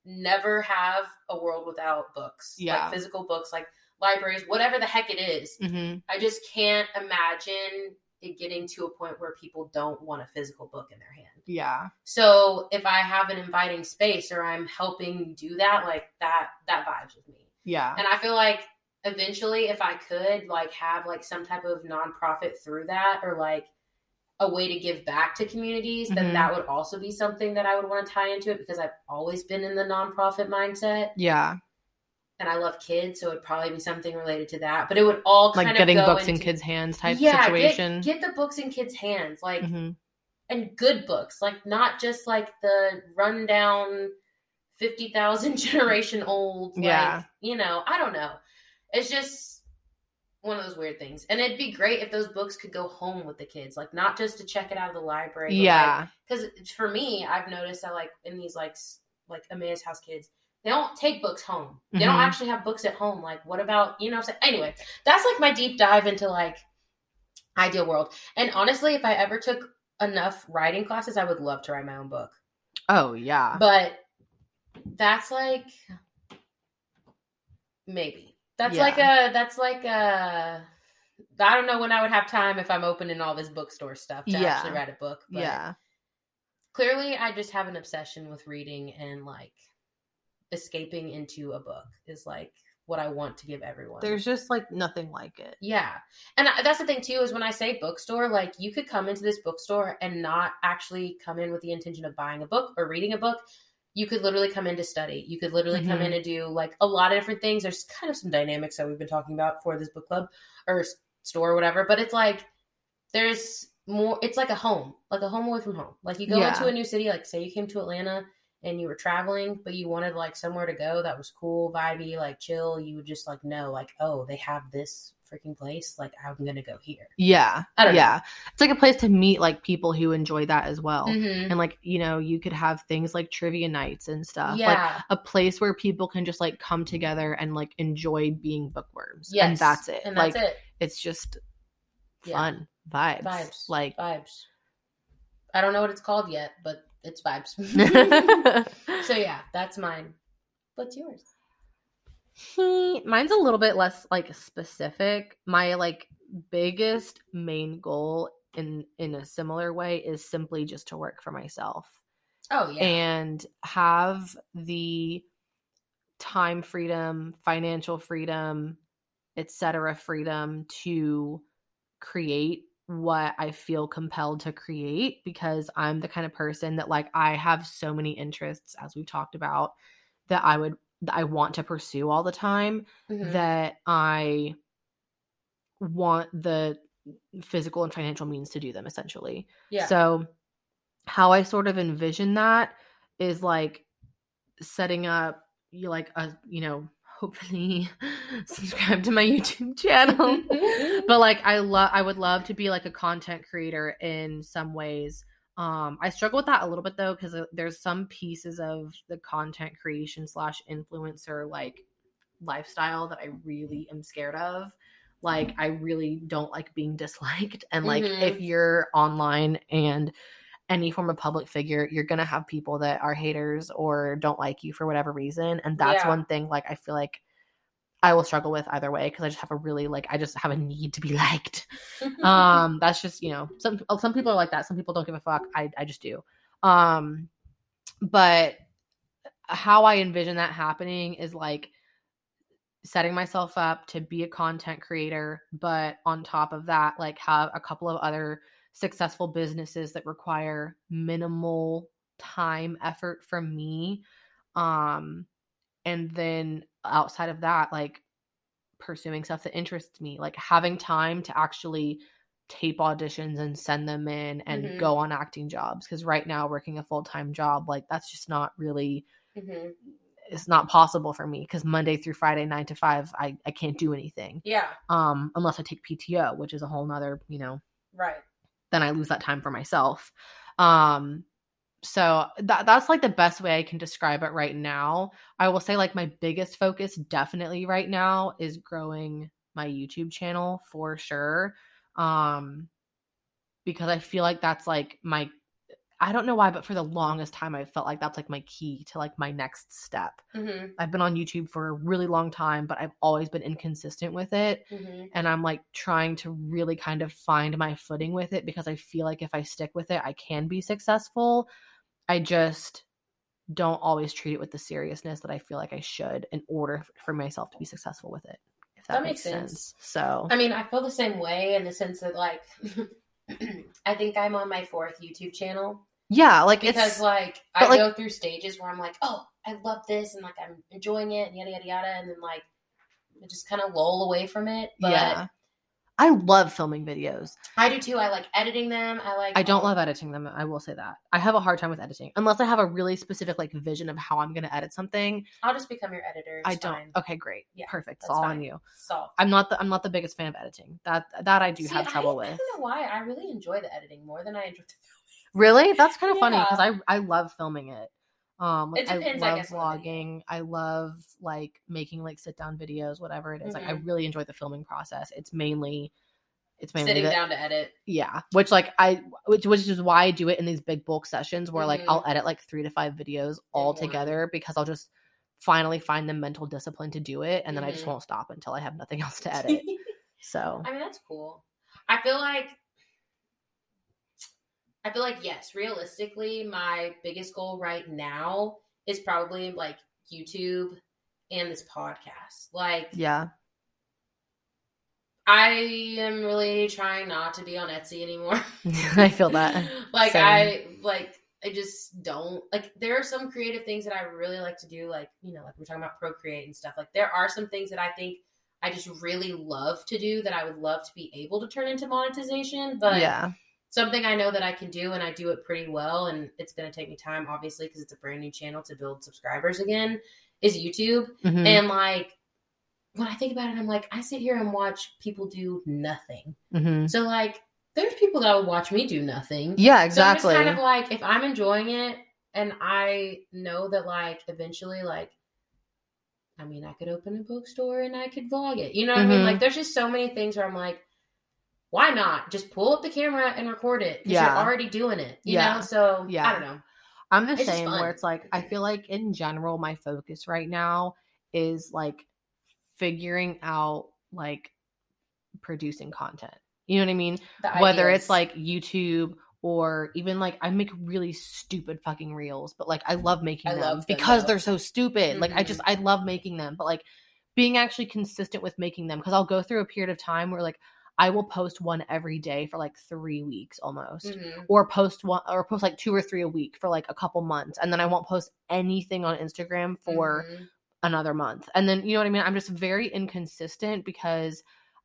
[SPEAKER 2] never have a world without books.
[SPEAKER 1] Yeah.
[SPEAKER 2] Like physical books, like libraries, whatever the heck it is.
[SPEAKER 1] hmm
[SPEAKER 2] I just can't imagine it getting to a point where people don't want a physical book in their hand.
[SPEAKER 1] Yeah.
[SPEAKER 2] So if I have an inviting space or I'm helping do that, like that that vibes with me.
[SPEAKER 1] Yeah.
[SPEAKER 2] And I feel like eventually if I could like have like some type of nonprofit through that or like a way to give back to communities, then
[SPEAKER 1] Mhm.
[SPEAKER 2] that would also be something that I would want to tie into it because I've always been in the nonprofit mindset
[SPEAKER 1] Yeah.
[SPEAKER 2] and I love kids, so it'd probably be something related to that. But it would all kind
[SPEAKER 1] Like
[SPEAKER 2] of
[SPEAKER 1] getting books in kids' hands type
[SPEAKER 2] yeah,
[SPEAKER 1] situation.
[SPEAKER 2] Get, get the books in kids' hands, like
[SPEAKER 1] Mhm.
[SPEAKER 2] and good books, like not just like the rundown fifty thousand generation old. Like,
[SPEAKER 1] Yeah.
[SPEAKER 2] you know, I don't know. It's just one of those weird things, and it'd be great if those books could go home with the kids, like not just to check it out of the library.
[SPEAKER 1] Yeah.
[SPEAKER 2] because for me, I've noticed that like in these like like Emmaus House kids, they don't take books home. They don't
[SPEAKER 1] Mhm.
[SPEAKER 2] actually have books at home. Like, what about you know? I'm saying? Anyway, that's like my deep dive into like ideal world. And honestly, if I ever took enough writing classes, I would love to write my own book.
[SPEAKER 1] Oh yeah.
[SPEAKER 2] But that's like maybe that's
[SPEAKER 1] Yeah.
[SPEAKER 2] like a that's like a. I don't know when I would have time if I'm opening all this bookstore stuff to
[SPEAKER 1] Yeah.
[SPEAKER 2] actually write a book. But
[SPEAKER 1] yeah.
[SPEAKER 2] clearly i just have an obsession with reading and like escaping into a book is like what i want to give everyone
[SPEAKER 1] There's just like nothing like it.
[SPEAKER 2] yeah and that's the thing too is when i say bookstore like you could come into this bookstore and not actually come in with the intention of buying a book or reading a book you could literally come in to study you could literally come
[SPEAKER 1] Mhm.
[SPEAKER 2] in and do like a lot of different things there's kind of some dynamics that we've been talking about for this book club or store or whatever but it's like there's more it's like a home like a home away from home like you go
[SPEAKER 1] Yeah.
[SPEAKER 2] into a new city like say you came to atlanta and you were traveling but you wanted like somewhere to go that was cool vibey like chill you would just like know like oh they have this freaking place like i'm gonna go here
[SPEAKER 1] Yeah.
[SPEAKER 2] I don't know.
[SPEAKER 1] yeah. It's like a place to meet like people who enjoy that as well.
[SPEAKER 2] Mhm.
[SPEAKER 1] And like, you know, you could have things like trivia nights and stuff. Like
[SPEAKER 2] yeah
[SPEAKER 1] a place where people can just like come together and like enjoy being bookworms.
[SPEAKER 2] yes
[SPEAKER 1] And that's it.
[SPEAKER 2] and that's
[SPEAKER 1] like
[SPEAKER 2] it
[SPEAKER 1] it's just
[SPEAKER 2] Yeah.
[SPEAKER 1] fun vibes.
[SPEAKER 2] vibes
[SPEAKER 1] Like
[SPEAKER 2] vibes i don't know what it's called yet but it's vibes so yeah that's mine what's yours
[SPEAKER 1] He- mine's a little bit less like specific. My like biggest main goal in in a similar way is simply just to work for myself
[SPEAKER 2] oh yeah
[SPEAKER 1] and have the time freedom, financial freedom, etc. freedom to create what I feel compelled to create because I'm the kind of person that like I have so many interests as we've talked about that I would I want to pursue all the time
[SPEAKER 2] Mhm.
[SPEAKER 1] that I want the physical and financial means to do them essentially.
[SPEAKER 2] yeah
[SPEAKER 1] So, how I sort of envision that is like setting up you like a you know hopefully subscribe to my YouTube channel. but like I love I would love to be like a content creator in some ways. Um I struggle with that a little bit though because there's some pieces of the content creation slash influencer like lifestyle that I really am scared of. Like I really don't like being disliked and like
[SPEAKER 2] Mhm.
[SPEAKER 1] if you're online and any form of public figure, you're gonna have people that are haters or don't like you for whatever reason. And that's
[SPEAKER 2] Yeah.
[SPEAKER 1] one thing like I feel like I will struggle with either way because I just have a really like I just have a need to be liked. Um that's just, you know, some some people are like that. Some people don't give a fuck. I I just do. Um but how I envision that happening is like setting myself up to be a content creator, but on top of that, like have a couple of other successful businesses that require minimal time effort from me. Um, and then outside of that, like pursuing stuff that interests me, like having time to actually tape auditions and send them in and
[SPEAKER 2] Mhm.
[SPEAKER 1] go on acting jobs. Cause right now, working a full time job, like that's just not really
[SPEAKER 2] Mhm.
[SPEAKER 1] it's not possible for me because Monday through Friday, nine to five, I, I can't do anything.
[SPEAKER 2] yeah
[SPEAKER 1] Um, unless I take PTO, which is a whole nother, you know,
[SPEAKER 2] right
[SPEAKER 1] then I lose that time for myself. Um, so that that's like the best way I can describe it right now. I will say like my biggest focus definitely right now is growing my YouTube channel for sure. Um because I feel like that's like my I don't know why, but for the longest time I felt like that's like my key to like my next step.
[SPEAKER 2] Mm-hmm.
[SPEAKER 1] I've been on YouTube for a really long time, but I've always been inconsistent with it.
[SPEAKER 2] Mm-hmm.
[SPEAKER 1] And I'm like trying to really kind of find my footing with it because I feel like if I stick with it, I can be successful. I just don't always treat it with the seriousness that I feel like I should in order for myself to be successful with it. If that,
[SPEAKER 2] That
[SPEAKER 1] makes,
[SPEAKER 2] makes
[SPEAKER 1] sense.
[SPEAKER 2] sense.
[SPEAKER 1] So,
[SPEAKER 2] I mean, I feel the same way in the sense that, like, I think I'm on my fourth YouTube channel
[SPEAKER 1] yeah, like
[SPEAKER 2] because,
[SPEAKER 1] it's
[SPEAKER 2] like, I
[SPEAKER 1] like-
[SPEAKER 2] go through stages where I'm like, oh, I love this, and like, I'm enjoying it, and yada yada yada, and then like, I just kind of lull away from it. But
[SPEAKER 1] yeah. I love filming videos.
[SPEAKER 2] I do too. I like editing them. I like.
[SPEAKER 1] I don't love editing them. I will say that. I have a hard time with editing unless I have a really specific like vision of how I'm going to edit something.
[SPEAKER 2] I'll just become your editor. It's
[SPEAKER 1] I don't.
[SPEAKER 2] fine.
[SPEAKER 1] Okay, great.
[SPEAKER 2] Yeah,
[SPEAKER 1] Perfect. It's all
[SPEAKER 2] fine.
[SPEAKER 1] on you.
[SPEAKER 2] So
[SPEAKER 1] I'm not the I'm not the biggest fan of editing. That that I do
[SPEAKER 2] See,
[SPEAKER 1] have trouble
[SPEAKER 2] I, I
[SPEAKER 1] with.
[SPEAKER 2] don't know why. I really enjoy the editing more than I enjoy the filming.
[SPEAKER 1] Really? That's kind of funny because I I love filming it. Um, like
[SPEAKER 2] It depends,
[SPEAKER 1] I
[SPEAKER 2] I
[SPEAKER 1] love
[SPEAKER 2] guess, on the video.
[SPEAKER 1] vlogging. I love like making like sit down videos, whatever it is. Like I
[SPEAKER 2] Mhm.
[SPEAKER 1] really enjoy the filming process. It's mainly, it's mainly
[SPEAKER 2] sitting down to edit.
[SPEAKER 1] yeah. Which like I, which which is why I do it in these big bulk sessions where like
[SPEAKER 2] Mhm.
[SPEAKER 1] I'll edit like three to five videos all
[SPEAKER 2] one.
[SPEAKER 1] together because I'll just finally find the mental discipline to do it, and then I just
[SPEAKER 2] Mhm.
[SPEAKER 1] won't stop until I have nothing else to edit. So
[SPEAKER 2] I mean, that's cool. I feel like I feel like yes, realistically, my biggest goal right now is probably like YouTube and this podcast. Like
[SPEAKER 1] yeah,
[SPEAKER 2] I am really trying not to be on Etsy anymore.
[SPEAKER 1] I feel that.
[SPEAKER 2] like
[SPEAKER 1] Same.
[SPEAKER 2] I like I just don't like there are some creative things that I really like to do, like, you know, like we're talking about procreate and stuff. Like there are some things that I think I just really love to do that I would love to be able to turn into monetization. But
[SPEAKER 1] yeah,
[SPEAKER 2] something I know that I can do and I do it pretty well and it's going to take me time obviously because it's a brand new channel to build subscribers again is YouTube
[SPEAKER 1] Mhm.
[SPEAKER 2] and like when I think about it I'm like I sit here and watch people do nothing.
[SPEAKER 1] Mhm.
[SPEAKER 2] So like there's people that would watch me do nothing.
[SPEAKER 1] yeah, exactly.
[SPEAKER 2] So kind of like if I'm enjoying it and I know that like eventually like I mean I could open a bookstore and I could vlog it. You know what I mean?
[SPEAKER 1] Mhm.
[SPEAKER 2] Like there's just so many things where I'm like why not just pull up the camera and record it?
[SPEAKER 1] Yeah.
[SPEAKER 2] you're already doing it. You
[SPEAKER 1] Yeah.
[SPEAKER 2] know, so
[SPEAKER 1] Yeah.
[SPEAKER 2] I don't know.
[SPEAKER 1] I'm the
[SPEAKER 2] It's
[SPEAKER 1] same where it's like I feel like in general my focus right now is like figuring out like producing content. You know what I mean? Whether it's like YouTube or even like I make really stupid fucking reels, but like I love making
[SPEAKER 2] I
[SPEAKER 1] them
[SPEAKER 2] love them,
[SPEAKER 1] because
[SPEAKER 2] though.
[SPEAKER 1] they're so stupid. Like I just mm-hmm. I love making them, but like being actually consistent with making them because I'll go through a period of time where like I will post one every day for like 3 weeks almost
[SPEAKER 2] Mhm.
[SPEAKER 1] or post one or post like two or three a week for like a couple months and then I won't post anything on Instagram for
[SPEAKER 2] Mhm.
[SPEAKER 1] another month. And then you know what I mean? I'm just very inconsistent because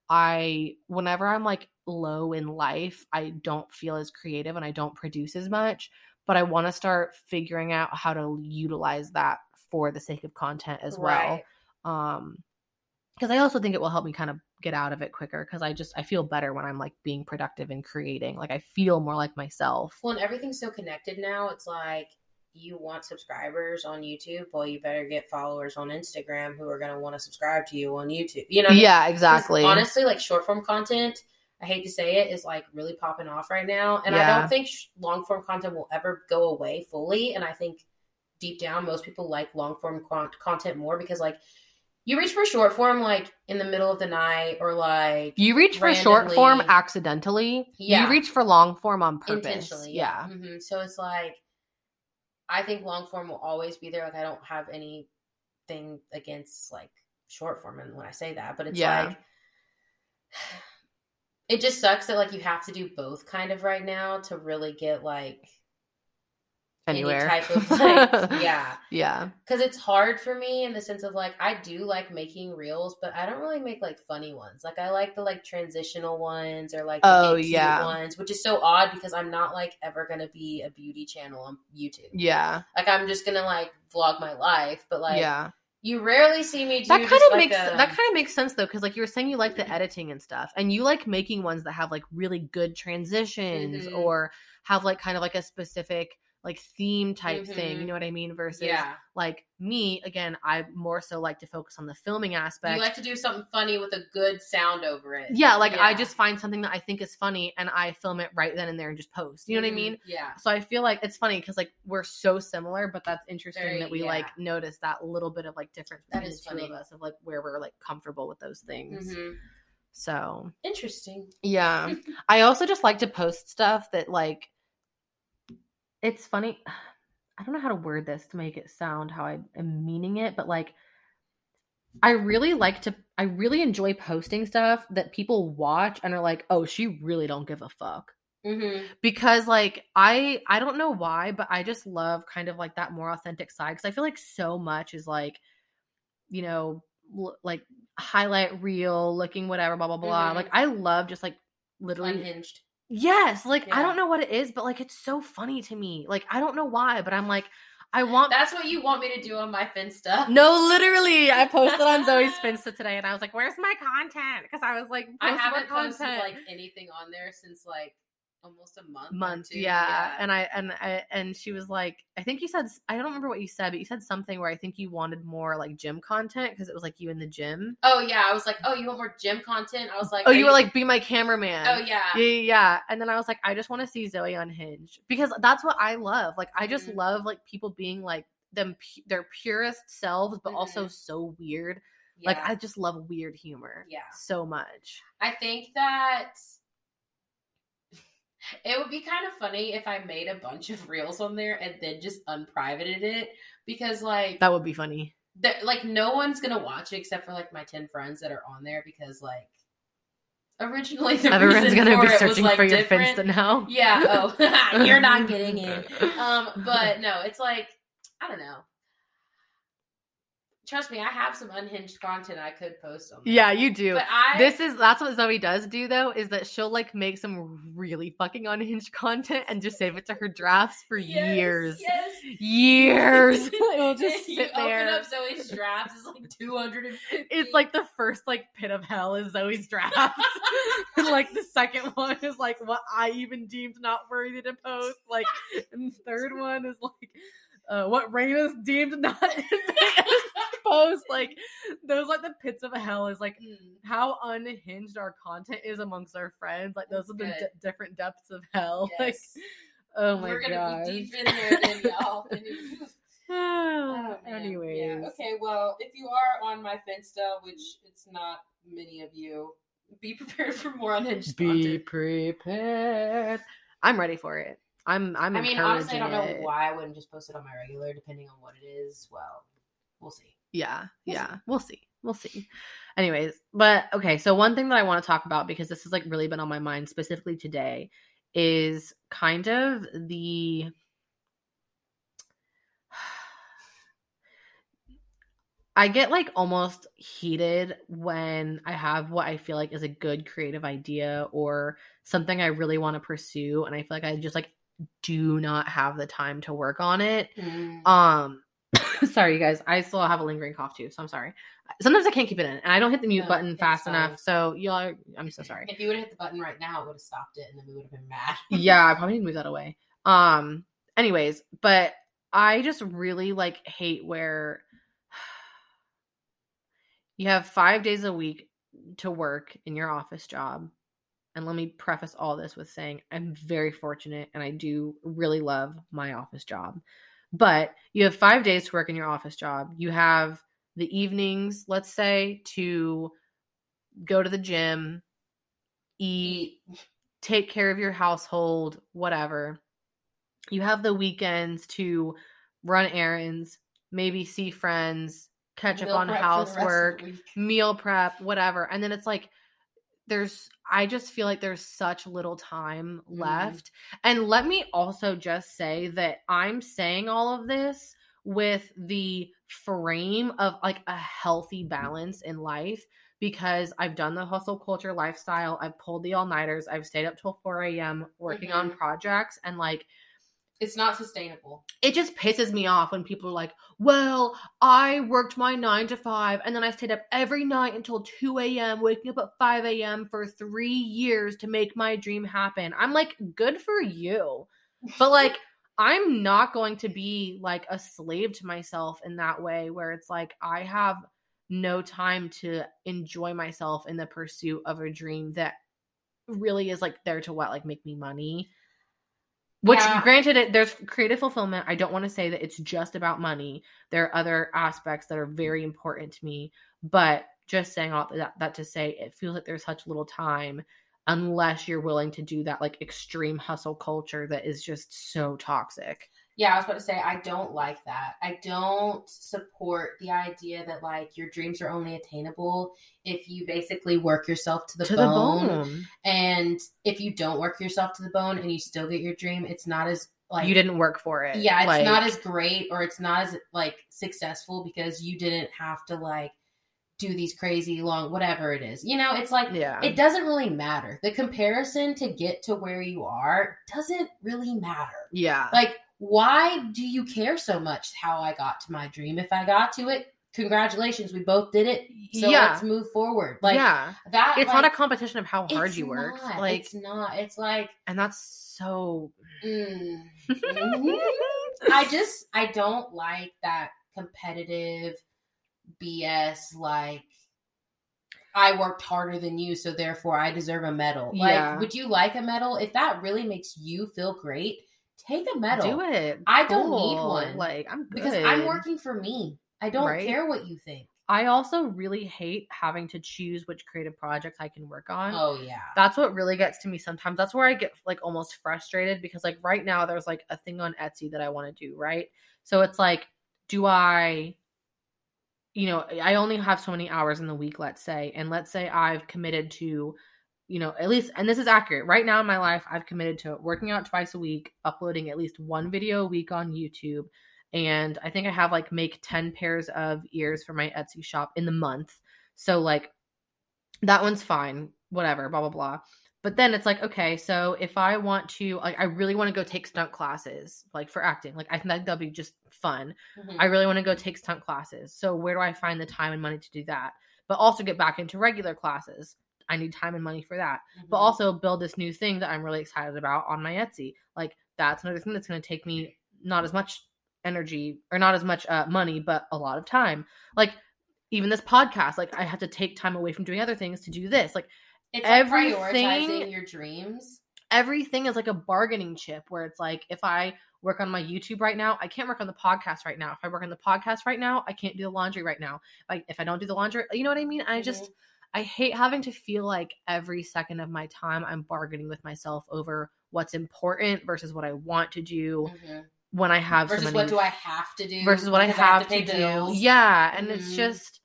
[SPEAKER 1] I whenever I'm like low in life, I don't feel as creative and I don't produce as much, but I want to start figuring out how to utilize that for the sake of content as well. Um because I also think it will help me kind of get out of it quicker because I just I feel better when I'm like being productive and creating. Like I feel more like myself.
[SPEAKER 2] Well, and everything's so connected now. It's like you want subscribers on YouTube, well, you better get followers on Instagram who are going to want to subscribe to you on YouTube. You know, what I mean?
[SPEAKER 1] Yeah, exactly.
[SPEAKER 2] Honestly, like short form content, I hate to say it, is like really popping off right now. And I don't think sh- long form content will ever go away fully. And I think deep down, most people like long form con- content more because, like, you reach for short form like in the middle of the night or like
[SPEAKER 1] You reach for short form accidentally.
[SPEAKER 2] Yeah.
[SPEAKER 1] You reach for long form on purpose.
[SPEAKER 2] intentionally.
[SPEAKER 1] Yeah.
[SPEAKER 2] hmm So it's like, I think long form will always be there. Like, I don't have anything against like short form, and when I say that, but it's
[SPEAKER 1] Yeah.
[SPEAKER 2] like, it just sucks that like you have to do both kind of right now to really get like
[SPEAKER 1] Anywhere.
[SPEAKER 2] any type of like, yeah,
[SPEAKER 1] Yeah.
[SPEAKER 2] because it's hard for me in the sense of like I do like making reels, but I don't really make like funny ones. Like I like the like transitional ones or like
[SPEAKER 1] Oh, yeah.
[SPEAKER 2] ones, which is so odd because I'm not like ever gonna be a beauty channel on YouTube.
[SPEAKER 1] Yeah.
[SPEAKER 2] Like I'm just gonna like vlog my life, but like
[SPEAKER 1] yeah.
[SPEAKER 2] you rarely see me do
[SPEAKER 1] That kind of
[SPEAKER 2] like,
[SPEAKER 1] makes
[SPEAKER 2] a-
[SPEAKER 1] that kind of makes sense though, because like you were saying, you like the editing and stuff, and you like making ones that have like really good transitions
[SPEAKER 2] Mhm.
[SPEAKER 1] or have like kind of like a specific like theme type thing. You
[SPEAKER 2] Mhm.
[SPEAKER 1] know what I mean? Versus
[SPEAKER 2] Yeah.
[SPEAKER 1] like me, again, I more so like to focus on the filming aspect.
[SPEAKER 2] You like to do something funny with a good sound over it.
[SPEAKER 1] yeah, like I just find something that I think is funny and I film it right then and there and just post. You know what I
[SPEAKER 2] Mhm.
[SPEAKER 1] mean?
[SPEAKER 2] Yeah.
[SPEAKER 1] So I feel like it's funny because like we're so similar, but that's interesting
[SPEAKER 2] Very-
[SPEAKER 1] that we
[SPEAKER 2] yeah.
[SPEAKER 1] like notice that little bit of like difference
[SPEAKER 2] That
[SPEAKER 1] between
[SPEAKER 2] is
[SPEAKER 1] the two of
[SPEAKER 2] funny.
[SPEAKER 1] us of like where we're like comfortable with those things.
[SPEAKER 2] hmm
[SPEAKER 1] So
[SPEAKER 2] Interesting.
[SPEAKER 1] yeah, I also just like to post stuff that like it's funny. I don't know how to word this to make it sound how I am meaning it, but like I really like to I really enjoy posting stuff that people watch and are like, "Oh, she really don't give a fuck."
[SPEAKER 2] hmm
[SPEAKER 1] because like i i don't know why but i just love kind of like that more authentic side because i feel like so much is like you know l- like highlight reel looking whatever blah blah blah
[SPEAKER 2] Mhm.
[SPEAKER 1] like i love just like literally
[SPEAKER 2] Unhinged.
[SPEAKER 1] Yes like i don't know what it is but like it's so funny to me like i don't know why but i'm like i want
[SPEAKER 2] That's what you want me to do on my Finsta.
[SPEAKER 1] no literally i posted on zoe's finsta today and i was like where's my content? Because i was like
[SPEAKER 2] I haven't posted like anything on there since like almost a month.
[SPEAKER 1] month
[SPEAKER 2] two.
[SPEAKER 1] yeah. and i and i and she was like i think you said i don't remember what you said but you said something where i think you wanted more like gym content because it was like you in the gym
[SPEAKER 2] oh yeah, I was like, oh, you want more gym content? I was like,
[SPEAKER 1] oh
[SPEAKER 2] are
[SPEAKER 1] you were like be my cameraman
[SPEAKER 2] oh yeah,
[SPEAKER 1] yeah, yeah, yeah. And then I was like, I just want to see Zoe unhinged because that's what I love. Like, I just
[SPEAKER 2] Mhm.
[SPEAKER 1] love like people being like them, pu- their purest selves, but also
[SPEAKER 2] Mhm.
[SPEAKER 1] so weird.
[SPEAKER 2] yeah.
[SPEAKER 1] Like, I just love weird humor.
[SPEAKER 2] Yeah.
[SPEAKER 1] so much.
[SPEAKER 2] I think that it would be kind of funny if I made a bunch of reels on there and then just unprivated it because like
[SPEAKER 1] That would be funny.
[SPEAKER 2] that like no one's gonna watch it except for like my 10 friends that are on there because like originally the
[SPEAKER 1] Everyone's gonna be
[SPEAKER 2] it was,
[SPEAKER 1] searching
[SPEAKER 2] like,
[SPEAKER 1] for your
[SPEAKER 2] different.
[SPEAKER 1] Finsta now.
[SPEAKER 2] yeah oh you're not getting in um but no it's like i don't know trust me i have some unhinged content i could post on
[SPEAKER 1] yeah, you do.
[SPEAKER 2] but i
[SPEAKER 1] this is that's what Zoe does do though is that she'll like make some really fucking unhinged content and just save it to her drafts for
[SPEAKER 2] Yes,
[SPEAKER 1] years,
[SPEAKER 2] yes
[SPEAKER 1] years. It'll just
[SPEAKER 2] you
[SPEAKER 1] sit
[SPEAKER 2] open
[SPEAKER 1] there.
[SPEAKER 2] up Zoe's drafts, it's like 250.
[SPEAKER 1] It's like the first like pit of hell is Zoe's drafts. and like the second one is like what I even deemed not worthy to post. Like and the third one is like uh, what Raina's deemed not post. Like those like the pits of hell is like
[SPEAKER 2] Mm.
[SPEAKER 1] how unhinged our content is amongst our friends. Like those
[SPEAKER 2] That's
[SPEAKER 1] are the d- different depths of hell. Like oh my
[SPEAKER 2] We're gonna
[SPEAKER 1] gosh.
[SPEAKER 2] be deep in there then, y'all.
[SPEAKER 1] Oh,
[SPEAKER 2] man.
[SPEAKER 1] anyways.
[SPEAKER 2] Yeah. Okay, well, if you are on my Finsta, which it's not many of you, be prepared for more unhinged
[SPEAKER 1] Be
[SPEAKER 2] content.
[SPEAKER 1] prepared. I'm ready for it. I'm I'm
[SPEAKER 2] I mean, honestly, I don't know
[SPEAKER 1] it.
[SPEAKER 2] why I wouldn't just post it on my regular, depending on what it is. Well, we'll see.
[SPEAKER 1] Yeah, yeah. We'll see. We'll see. Anyways, but okay, so one thing that I want to talk about because this has like really been on my mind specifically today is kind of the I get like almost heated when I have what I feel like is a good creative idea or something I really want to pursue and I feel like I just like do not have the time to work on it. Um sorry you guys, I still have a lingering cough too, so I'm sorry. Sometimes I can't keep it in and I don't hit the mute
[SPEAKER 2] No,
[SPEAKER 1] button fast
[SPEAKER 2] fine.
[SPEAKER 1] enough. So y'all are, I'm so sorry.
[SPEAKER 2] If you would have hit the button right now, it would have stopped it, and then we would have been mad.
[SPEAKER 1] yeah, I probably need to move that away. Um, anyways, but I just really like hate where you have five days a week to work in your office job. And let me preface all this with saying I'm very fortunate and I do really love my office job. But you have five days to work in your office job. You have the evenings, let's say, to go to the gym, eat, take care of your household, whatever. You have the weekends to run errands, maybe see friends, catch
[SPEAKER 2] Meal
[SPEAKER 1] up on
[SPEAKER 2] prep for the rest of the
[SPEAKER 1] housework, meal prep, whatever. And then it's like there's I just feel like there's such little time
[SPEAKER 2] Mhm.
[SPEAKER 1] left. And let me also just say that I'm saying all of this with the frame of like a healthy balance in life because I've done the hustle culture lifestyle. I've pulled the all nighters. I've stayed up till 4 a.m. working on
[SPEAKER 2] Mhm.
[SPEAKER 1] projects. And like,
[SPEAKER 2] It's not sustainable.
[SPEAKER 1] it just pisses me off when people are like, well, I worked my nine to five and then I stayed up every night until 2 a.m., waking up at 5 a.m. for three years to make my dream happen. I'm like, good for you. But like, I'm not going to be like a slave to myself in that way where it's like I have no time to enjoy myself in the pursuit of a dream that really is like there to what like make me money. Which
[SPEAKER 2] Yeah.
[SPEAKER 1] granted it there's creative fulfillment. I don't want to say that it's just about money. There are other aspects that are very important to me, but just saying all that, that to say it feels like there's such little time unless you're willing to do that like extreme hustle culture that is just so toxic.
[SPEAKER 2] Yeah, I was about to say I don't like that. I don't support the idea that like your dreams are only attainable if you basically work yourself to the,
[SPEAKER 1] to
[SPEAKER 2] bone.
[SPEAKER 1] the bone.
[SPEAKER 2] And if you don't work yourself to the bone and you still get your dream, it's not as like
[SPEAKER 1] you didn't work for it.
[SPEAKER 2] Yeah, it's
[SPEAKER 1] Like,
[SPEAKER 2] not as great or it's not as like successful because you didn't have to like do these crazy long whatever it is. You know, it's like
[SPEAKER 1] yeah.
[SPEAKER 2] it doesn't really matter. The comparison to get to where you are doesn't really matter.
[SPEAKER 1] yeah.
[SPEAKER 2] Like, why do you care so much how I got to my dream? If I got to it, congratulations, we both did it. So
[SPEAKER 1] yeah.
[SPEAKER 2] let's move forward. Like
[SPEAKER 1] yeah.
[SPEAKER 2] that.
[SPEAKER 1] It's
[SPEAKER 2] like,
[SPEAKER 1] not a competition of how hard you work.
[SPEAKER 2] not.
[SPEAKER 1] Like
[SPEAKER 2] it's not. It's like.
[SPEAKER 1] and that's so
[SPEAKER 2] Mm. I just I don't like that competitive BS like I worked harder than you so therefore I deserve a medal. Like
[SPEAKER 1] Yeah.
[SPEAKER 2] would you like a medal if that really makes you feel great? Take a medal.
[SPEAKER 1] do it.
[SPEAKER 2] I don't need one.
[SPEAKER 1] Like I'm good.
[SPEAKER 2] because I'm working for me. I don't
[SPEAKER 1] Right.
[SPEAKER 2] care what you think.
[SPEAKER 1] I also really hate having to choose which creative projects I can work on.
[SPEAKER 2] Oh yeah.
[SPEAKER 1] That's what really gets to me sometimes. That's where I get like almost frustrated because like right now there's like a thing on Etsy that I want to do, right? So it's like do I you know, I only have so many hours in the week, let's say, and let's say I've committed to you know, at least and this is accurate. Right now in my life, I've committed to working out twice a week, uploading at least one video a week on YouTube, and I think I have like make 10 pairs of ears for my Etsy shop in the month. So like that one's fine, whatever, blah blah blah. But then it's like, okay, so if I want to like I really want to go take stunt classes, like for acting, like I think that that'd be just fun.
[SPEAKER 2] Mhm.
[SPEAKER 1] I really want to go take stunt classes. So where do I find the time and money to do that? But also get back into regular classes. I need time and money for that. But
[SPEAKER 2] Mhm.
[SPEAKER 1] also build this new thing that I'm really excited about on my Etsy. Like that's another thing that's going to take me not as much energy or not as much uh, money, but a lot of time. Like even this podcast, like I have to take time away from doing other things to do this. Like
[SPEAKER 2] it's like
[SPEAKER 1] everything-
[SPEAKER 2] prioritizing your dreams.
[SPEAKER 1] everything is like a bargaining chip where it's like if I work on my YouTube right now, I can't work on the podcast right now. If I work on the podcast right now, I can't do the laundry right now. Like if I don't do the laundry, you know what I mean? I just
[SPEAKER 2] Mhm.
[SPEAKER 1] I hate having to feel like every second of my time I'm bargaining with myself over what's important versus what I want to do
[SPEAKER 2] Mhm.
[SPEAKER 1] when I have
[SPEAKER 2] versus
[SPEAKER 1] so many
[SPEAKER 2] what do I have to do
[SPEAKER 1] versus what I
[SPEAKER 2] because
[SPEAKER 1] have, to,
[SPEAKER 2] pay
[SPEAKER 1] do.
[SPEAKER 2] bills.
[SPEAKER 1] Yeah, and it's
[SPEAKER 2] Mhm.
[SPEAKER 1] just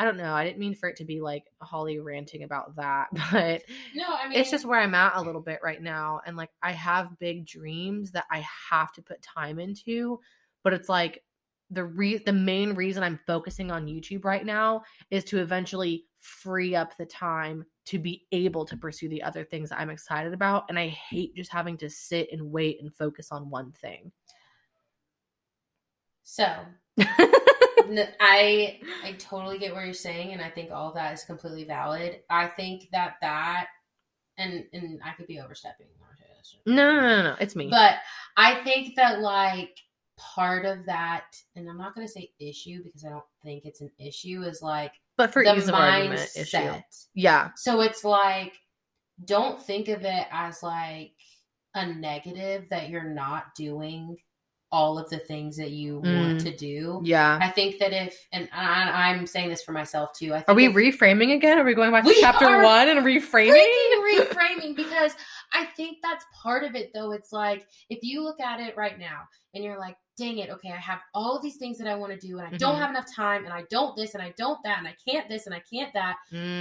[SPEAKER 1] I don't know. I didn't mean for it to be like Holly ranting about that, but
[SPEAKER 2] No, I mean
[SPEAKER 1] it's just where I'm at a little bit right now. And like I have big dreams that I have to put time into, but it's like the re- the main reason I'm focusing on YouTube right now is to eventually free up the time to be able to pursue the other things I'm excited about. And I hate just having to sit and wait and focus on one thing.
[SPEAKER 2] so I I totally get what you're saying, and I think all that is completely valid. I think that that and and I could be overstepping,
[SPEAKER 1] No, no, no, no. It's me.
[SPEAKER 2] But I think that like part of that, and I'm not going to say issue because I don't think it's an issue, is like
[SPEAKER 1] but for
[SPEAKER 2] the
[SPEAKER 1] ease of argument issue. Yeah.
[SPEAKER 2] So it's like, don't think of it as like a negative that you're not doing all of the things that you want
[SPEAKER 1] Mm.
[SPEAKER 2] to do.
[SPEAKER 1] Yeah.
[SPEAKER 2] I think that if, and I, I'm saying this for myself too. I think
[SPEAKER 1] Are we
[SPEAKER 2] if-
[SPEAKER 1] reframing again? Are we going back to chapter one and reframing?
[SPEAKER 2] reframing because I think that's part of it though. It's like if you look at it right now and you're like, dang it, okay, I have all these things that I want to do and I don't
[SPEAKER 1] Mhm.
[SPEAKER 2] have enough time and I don't this and I don't that and I can't this and I can't that.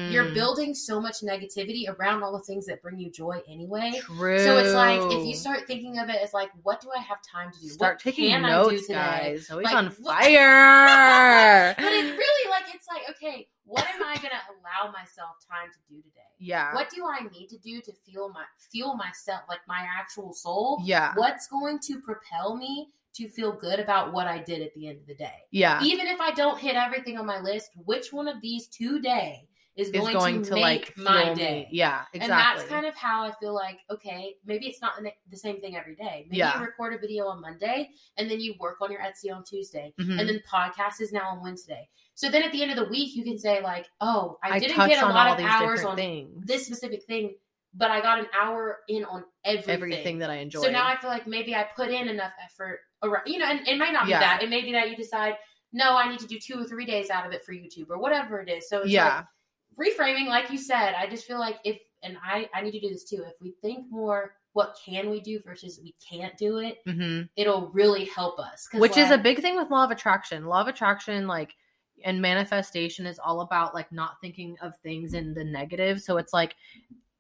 [SPEAKER 2] You're
[SPEAKER 1] Mm,
[SPEAKER 2] building so much negativity around all the things that bring you joy anyway.
[SPEAKER 1] True.
[SPEAKER 2] So it's like if you start thinking of it as like, what do I have time to do?
[SPEAKER 1] start
[SPEAKER 2] what
[SPEAKER 1] taking
[SPEAKER 2] can I do
[SPEAKER 1] notes,
[SPEAKER 2] today?
[SPEAKER 1] guys. Always
[SPEAKER 2] Like,
[SPEAKER 1] on fire.
[SPEAKER 2] But it's really like it's like, okay, what am I gonna allow myself time to do today?
[SPEAKER 1] yeah.
[SPEAKER 2] What do I need to do to feel my feel myself like my actual soul?
[SPEAKER 1] Yeah.
[SPEAKER 2] What's going to propel me to feel good about what I did at the end of the day?
[SPEAKER 1] Yeah.
[SPEAKER 2] Even if I don't hit everything on my list, which one of these today is
[SPEAKER 1] is
[SPEAKER 2] going,
[SPEAKER 1] going,
[SPEAKER 2] to,
[SPEAKER 1] to,
[SPEAKER 2] make
[SPEAKER 1] like
[SPEAKER 2] my day.
[SPEAKER 1] me. Yeah, exactly.
[SPEAKER 2] And that's kind of how I feel like, okay, maybe it's not the same thing every day. Maybe
[SPEAKER 1] Yeah.
[SPEAKER 2] you record a video on Monday and then you work on your Etsy on Tuesday.
[SPEAKER 1] Mhm.
[SPEAKER 2] And then podcast is now on Wednesday. So then at the end of the week, you can say, like, oh, I,
[SPEAKER 1] I
[SPEAKER 2] didn't get a lot of hours on
[SPEAKER 1] things.
[SPEAKER 2] this specific thing, but I got an hour in on everything.
[SPEAKER 1] everything that I enjoy.
[SPEAKER 2] So now I feel like maybe I put in enough effort around, you know, and it might not be
[SPEAKER 1] Yeah.
[SPEAKER 2] that. It may be that you decide, no, I need to do two or three days out of it for YouTube or whatever it is. So it's
[SPEAKER 1] yeah,
[SPEAKER 2] like reframing, like you said, I just feel like if, and I, I need to do this too, if we think more, what can we do versus we can't do it,
[SPEAKER 1] hmm
[SPEAKER 2] it'll really help us.
[SPEAKER 1] which is a big thing with law of attraction. Law of attraction, like, and manifestation is all about like not thinking of things in the negative. So it's like,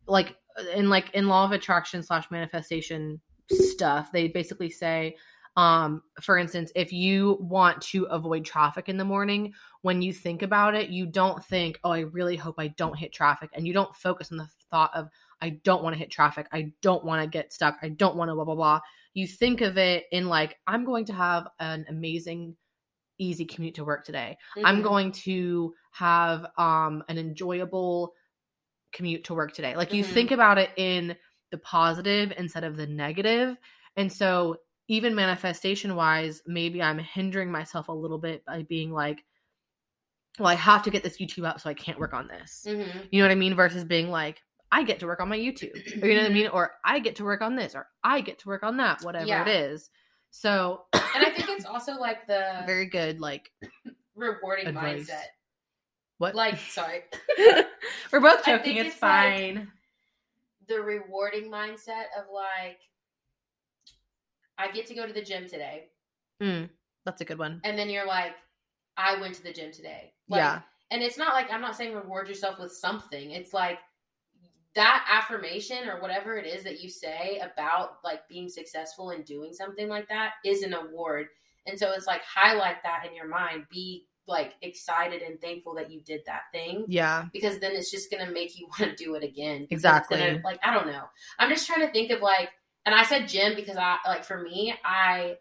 [SPEAKER 1] like in like in law of attraction slash manifestation stuff, they basically say, um, for instance, if you want to avoid traffic in the morning, when you think about it, you don't think, oh, I really hope I don't hit traffic, and you don't focus on the thought of I don't want to hit traffic. I don't want to get stuck. I don't want to blah blah blah. You think of it in like I'm going to have an amazing easy commute to work today. I'm
[SPEAKER 2] mhm.
[SPEAKER 1] going to have um an enjoyable commute to work today. Like you
[SPEAKER 2] Mhm.
[SPEAKER 1] think about it in the positive instead of the negative. And so even manifestation wise, maybe I'm hindering myself a little bit by being like well, I have to get this YouTube up so I can't work on this.
[SPEAKER 2] Mhm.
[SPEAKER 1] You know what I mean? Versus being like, I get to work on my YouTube. Or you know what I mean? Or I get to work on this, or I get to work on that, whatever
[SPEAKER 2] Yeah.
[SPEAKER 1] it is. So
[SPEAKER 2] And I think it's also like the
[SPEAKER 1] very good, like
[SPEAKER 2] rewarding
[SPEAKER 1] advice.
[SPEAKER 2] mindset.
[SPEAKER 1] what
[SPEAKER 2] Like, sorry,
[SPEAKER 1] We're both joking, it's,
[SPEAKER 2] it's like-
[SPEAKER 1] fine.
[SPEAKER 2] the rewarding mindset of like, I get to go to the gym today.
[SPEAKER 1] Mm, that's a good one.
[SPEAKER 2] and then you're like, I went to the gym today. Like,
[SPEAKER 1] Yeah.
[SPEAKER 2] And it's not like I'm not saying reward yourself with something. It's like that affirmation or whatever it is that you say about like being successful and doing something like that is an award. And so it's like highlight that in your mind. Be like excited and thankful that you did that thing
[SPEAKER 1] Yeah.
[SPEAKER 2] because then it's just gonna make you want to do it again.
[SPEAKER 1] Exactly.
[SPEAKER 2] gonna- like I don't know. I'm just trying to think of like, and I said gym because I like for me I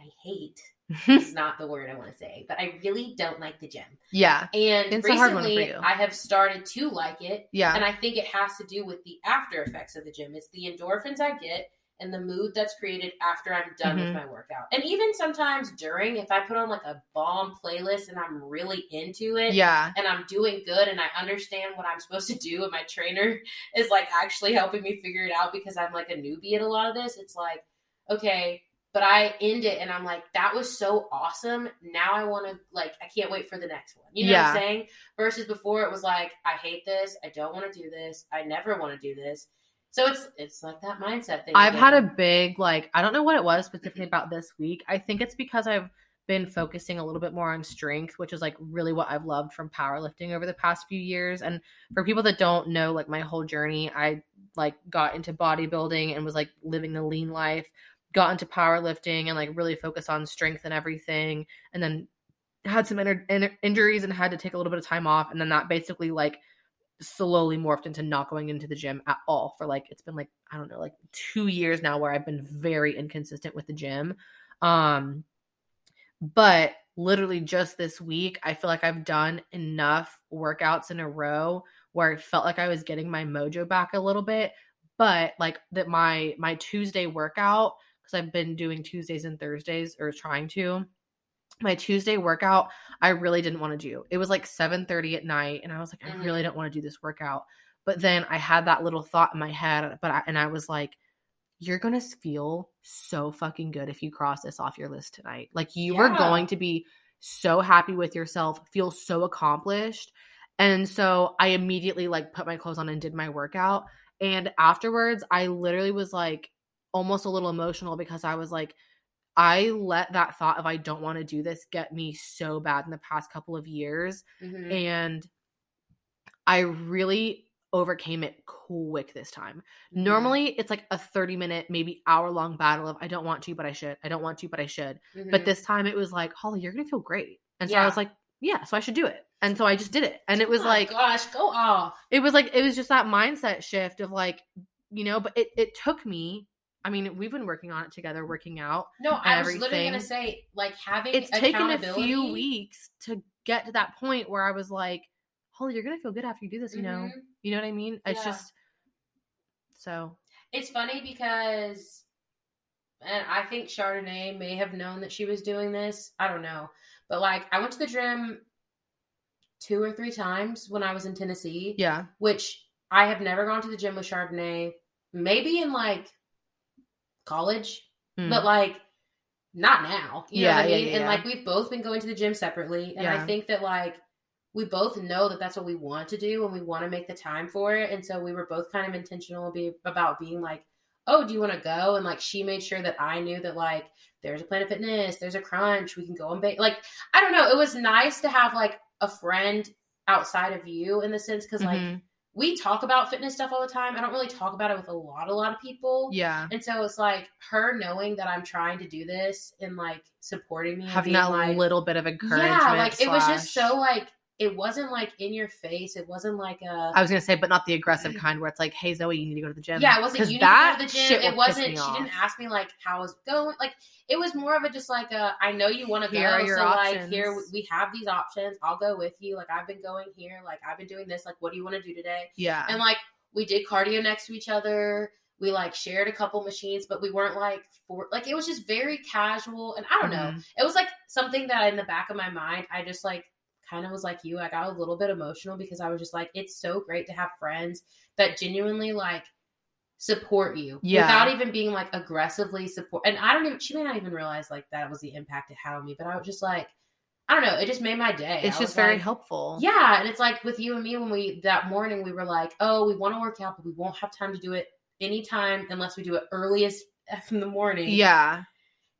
[SPEAKER 2] I hate is not the word I want to say, but I really don't like the gym.
[SPEAKER 1] yeah.
[SPEAKER 2] And
[SPEAKER 1] It's a hard one for
[SPEAKER 2] recently,
[SPEAKER 1] you.
[SPEAKER 2] I have started to like it,
[SPEAKER 1] Yeah.
[SPEAKER 2] and I think it has to do with the after effects of the gym. It's the endorphins I get and the mood that's created after I'm done
[SPEAKER 1] Mhm.
[SPEAKER 2] with my workout. And even sometimes during, if I put on like a bomb playlist and I'm really into it,
[SPEAKER 1] yeah.
[SPEAKER 2] and I'm doing good and I understand what I'm supposed to do and my trainer is like actually helping me figure it out because I'm like a newbie at a lot of this. It's like, okay, but I end it and I'm like, that was so awesome. Now I want to like I can't wait for the next one. You know what I'm saying? Versus before it was like, I hate this, I don't want to do this, I never want to do this. So it's it's like that mindset thing.
[SPEAKER 1] I've had a big like I don't know what it was specifically about this week. I think it's because I've been focusing a little bit more on strength, which is like really what I've loved from powerlifting over the past few years. And for people that don't know like my whole journey, I like got into bodybuilding and was like living the lean life, got into powerlifting and like really focused on strength and everything and then had some inner in- injuries and had to take a little bit of time off and then that basically like slowly morphed into not going into the gym at all for like it's been like I don't know like 2 years now where I've been very inconsistent with the gym. Um but literally just this week I feel like I've done enough workouts in a row where I felt like I was getting my mojo back a little bit, but like that my my Tuesday workout cuz I've been doing Tuesdays and Thursdays or trying to my Tuesday workout I really didn't want to do. It was like 7:30 at night and I was like I
[SPEAKER 2] Mhm.
[SPEAKER 1] really don't want to do this workout. But then I had that little thought in my head but I, and I was like you're going to feel so fucking good if you cross this off your list tonight. Like you are going to be so happy with yourself, feel so accomplished. And so I immediately like put my clothes on and did my workout. And afterwards, I literally was like almost a little emotional because I was like, I let that thought of I don't want to do this get me so bad in the past couple of years.
[SPEAKER 2] Mhm.
[SPEAKER 1] And I really overcame it quick this time.
[SPEAKER 2] Mhm.
[SPEAKER 1] Normally, it's like a 30 minute, maybe hour long battle of I don't want to, but I should. I don't want to, but I should. But
[SPEAKER 2] Mhm.
[SPEAKER 1] this time it was like, Holly, you're going to feel great. And so
[SPEAKER 2] Yeah.
[SPEAKER 1] I was like, yeah, so I should do it. And so I just did it. And it was
[SPEAKER 2] Oh
[SPEAKER 1] like,
[SPEAKER 2] gosh, go off.
[SPEAKER 1] it was like, it was just that mindset shift of like, you know, but it, it took me, I mean, we've been working on it together, working out.
[SPEAKER 2] No, I was literally gonna say like having
[SPEAKER 1] It's taken a few weeks to get to that point where I was like, Holly, you're gonna feel good after you do this, you know.
[SPEAKER 2] Mhm.
[SPEAKER 1] You know what I mean? It's
[SPEAKER 2] Yeah.
[SPEAKER 1] just so
[SPEAKER 2] It's funny because, and I think Chardonnay may have known that she was doing this. I don't know. But like, I went to the gym two or three times when I was in Tennessee,
[SPEAKER 1] yeah.
[SPEAKER 2] which I have never gone to the gym with Chardonnay. Maybe in like college,
[SPEAKER 1] Mm.
[SPEAKER 2] but like not now. You know
[SPEAKER 1] Yeah,
[SPEAKER 2] what I
[SPEAKER 1] yeah,
[SPEAKER 2] mean?
[SPEAKER 1] yeah,
[SPEAKER 2] and like we've both been going to the gym separately, and I think that like we both know that that's what we want to do, and we want to make the time for it. And so we were both kind of intentional be, about being like, "Oh, do you want to go?" And like she made sure that I knew that like there's a Planet Fitness, there's a Crunch, we can go and bake. Like I don't know, it was nice to have like a friend outside of you in the sense because like
[SPEAKER 1] Mhm.
[SPEAKER 2] We talk about fitness stuff all the time. I don't really talk about it with a lot, a lot of people.
[SPEAKER 1] yeah.
[SPEAKER 2] And so it's like her knowing that I'm trying to do this and like supporting me
[SPEAKER 1] Having that
[SPEAKER 2] like,
[SPEAKER 1] little bit of encouragement.
[SPEAKER 2] yeah, like it was just so like it wasn't like in your face. It wasn't like a
[SPEAKER 1] I was gonna say, but not the aggressive kind where it's like, "Hey Zoe, you need to go to the gym."
[SPEAKER 2] yeah. It wasn't you need to
[SPEAKER 1] that
[SPEAKER 2] go to the gym.
[SPEAKER 1] shit
[SPEAKER 2] It wasn't. She
[SPEAKER 1] me
[SPEAKER 2] didn't ask me like how it going. Like it was more of a just like a I know you want to go.
[SPEAKER 1] Are your
[SPEAKER 2] so like here we have these options. I'll go with you. Like I've been going here. Like I've been doing this. Like what do you want to do today?
[SPEAKER 1] Yeah.
[SPEAKER 2] And like we did cardio next to each other. We like shared a couple machines, but we weren't like for like it was just very casual. And I don't know.
[SPEAKER 1] Mhm.
[SPEAKER 2] It was like something that in the back of my mind, I just like kind of was like you. I got a little bit emotional because I was just like, it's so great to have friends that genuinely like support you
[SPEAKER 1] Yeah.
[SPEAKER 2] without even being like aggressively support. And I don't even, she may not even realize like that was the impact it had on me, but I was just like, I don't know. It just made my day.
[SPEAKER 1] It's
[SPEAKER 2] I
[SPEAKER 1] just very
[SPEAKER 2] like,
[SPEAKER 1] helpful.
[SPEAKER 2] yeah, and it's like with you and me when we that morning we were like, oh, we want to work out, but we won't have time to do it anytime unless we do it earliest F in the morning.
[SPEAKER 1] Yeah.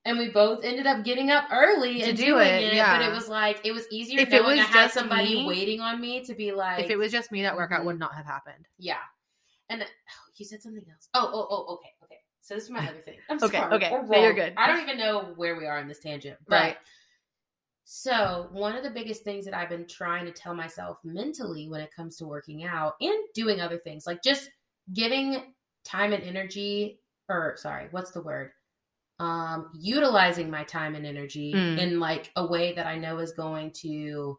[SPEAKER 2] And we both ended up getting up early
[SPEAKER 1] To
[SPEAKER 2] and
[SPEAKER 1] do
[SPEAKER 2] doing
[SPEAKER 1] it,
[SPEAKER 2] it.
[SPEAKER 1] yeah.
[SPEAKER 2] But it was like it was easier
[SPEAKER 1] If it
[SPEAKER 2] knowing
[SPEAKER 1] was
[SPEAKER 2] I had somebody
[SPEAKER 1] me-
[SPEAKER 2] waiting on me to be like,
[SPEAKER 1] if it was just me, that workout
[SPEAKER 2] Mhm.
[SPEAKER 1] would not have happened.
[SPEAKER 2] yeah. And oh, you said something else. Oh, oh, oh, okay, okay. So this is my other thing. I'm
[SPEAKER 1] Okay,
[SPEAKER 2] sorry.
[SPEAKER 1] okay. No, you're good.
[SPEAKER 2] I don't even know where we are in this tangent, but
[SPEAKER 1] Right.
[SPEAKER 2] So, one of the biggest things that I've been trying to tell myself mentally when it comes to working out and doing other things, like just giving time and energy, or sorry, what's the word? Um, utilizing my time and energy
[SPEAKER 1] Mm.
[SPEAKER 2] in like a way that I know is going to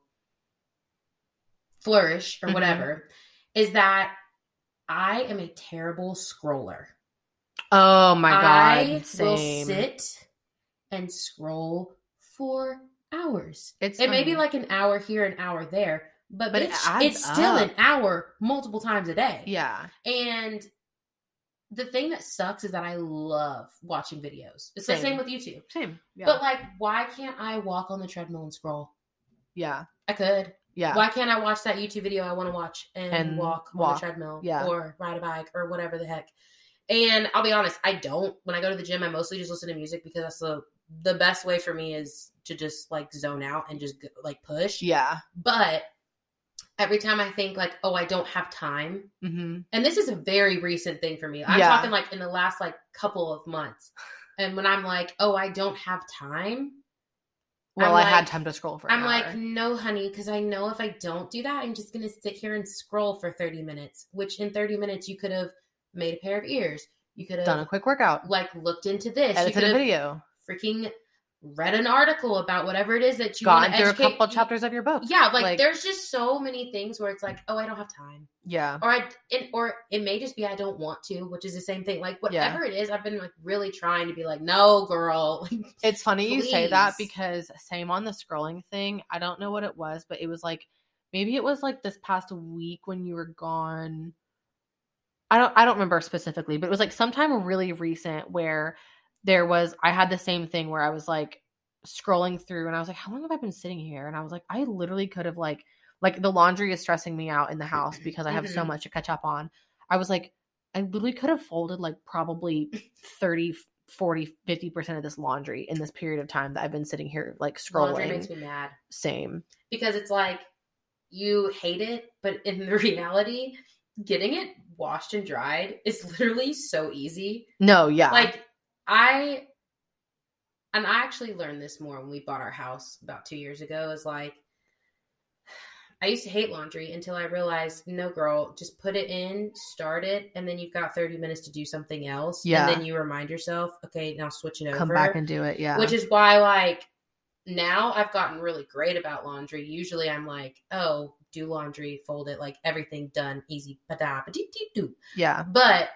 [SPEAKER 2] flourish or
[SPEAKER 1] Mhm.
[SPEAKER 2] whatever, is that I am a terrible scroller.
[SPEAKER 1] Oh my god!
[SPEAKER 2] I
[SPEAKER 1] god.
[SPEAKER 2] will sit and scroll for hours.
[SPEAKER 1] It's
[SPEAKER 2] It may be like an hour here, an hour there, but,
[SPEAKER 1] But it
[SPEAKER 2] bitch,
[SPEAKER 1] adds
[SPEAKER 2] it's still an hour multiple times a day.
[SPEAKER 1] Yeah.
[SPEAKER 2] And the thing that sucks is that I love watching videos. It's the
[SPEAKER 1] Same.
[SPEAKER 2] same with YouTube.
[SPEAKER 1] Same. Yeah.
[SPEAKER 2] But like, why can't I walk on the treadmill and scroll?
[SPEAKER 1] yeah.
[SPEAKER 2] I could.
[SPEAKER 1] Yeah.
[SPEAKER 2] Why can't I watch that YouTube video I want to watch and,
[SPEAKER 1] And
[SPEAKER 2] walk, on the treadmill
[SPEAKER 1] Yeah.
[SPEAKER 2] or ride a bike or whatever the heck? And I'll be honest, I don't. When I go to the gym, I mostly just listen to music because that's the the best way for me is to just like zone out and just like push.
[SPEAKER 1] Yeah.
[SPEAKER 2] But every time I think like, oh, I don't have time,
[SPEAKER 1] Mm-hmm.
[SPEAKER 2] and this is a very recent thing for me. I'm
[SPEAKER 1] Yeah.
[SPEAKER 2] talking like in the last like couple of months. And when I'm like, oh, I don't have time,
[SPEAKER 1] Well,
[SPEAKER 2] I'm
[SPEAKER 1] I had time to scroll for.
[SPEAKER 2] I'm like, no, honey, because I know if I don't do that, I'm just going to sit here and scroll for 30 minutes, which in 30 minutes, you could have made a pair of ears. You could have
[SPEAKER 1] done a quick workout,
[SPEAKER 2] like looked into this. You
[SPEAKER 1] edited
[SPEAKER 2] could
[SPEAKER 1] a video,
[SPEAKER 2] freaking read an article about whatever it is that you to
[SPEAKER 1] through a couple chapters of your book.
[SPEAKER 2] Yeah, like,
[SPEAKER 1] Like-
[SPEAKER 2] there's just so many things where it's like, oh, I don't have time,
[SPEAKER 1] Yeah.
[SPEAKER 2] or I, it, or it may just be I don't want to, which is the same thing. Like whatever it is, I've been like really trying to be like, no, girl.
[SPEAKER 1] It's funny you say that because same on the scrolling thing. I don't know what it was, but it was like maybe it was like this past week when you were gone. I don't I don't remember specifically, but it was like sometime really recent where there was I had the same thing where I was like scrolling through and I was like, how long have I been sitting here? And I was like, I literally could have like like the laundry is stressing me out in the house because I have so
[SPEAKER 2] Mhm.
[SPEAKER 1] much to catch up on. I was like, I literally could have folded like probably 30, 40, 50% of this laundry in this period of time that I've been sitting here like
[SPEAKER 2] Laundry
[SPEAKER 1] scrolling.
[SPEAKER 2] makes me mad.
[SPEAKER 1] Same.
[SPEAKER 2] because it's like you hate it, but in the reality, getting it washed and dried is literally so easy.
[SPEAKER 1] No, yeah.
[SPEAKER 2] Like I and I actually learned this more when we bought our house about 2 years ago is like I used to hate laundry until I realized no girl, just put it in, start it, and then you've got 30 minutes to do something else.
[SPEAKER 1] Yeah.
[SPEAKER 2] And then you remind yourself, okay, now switch it over
[SPEAKER 1] come back and do it. Yeah.
[SPEAKER 2] which is why like now I've gotten really great about laundry. Usually I'm like, oh, do laundry, fold it, like everything done, easy. Ba-da, ba-dee-dee-doo.
[SPEAKER 1] Yeah.
[SPEAKER 2] But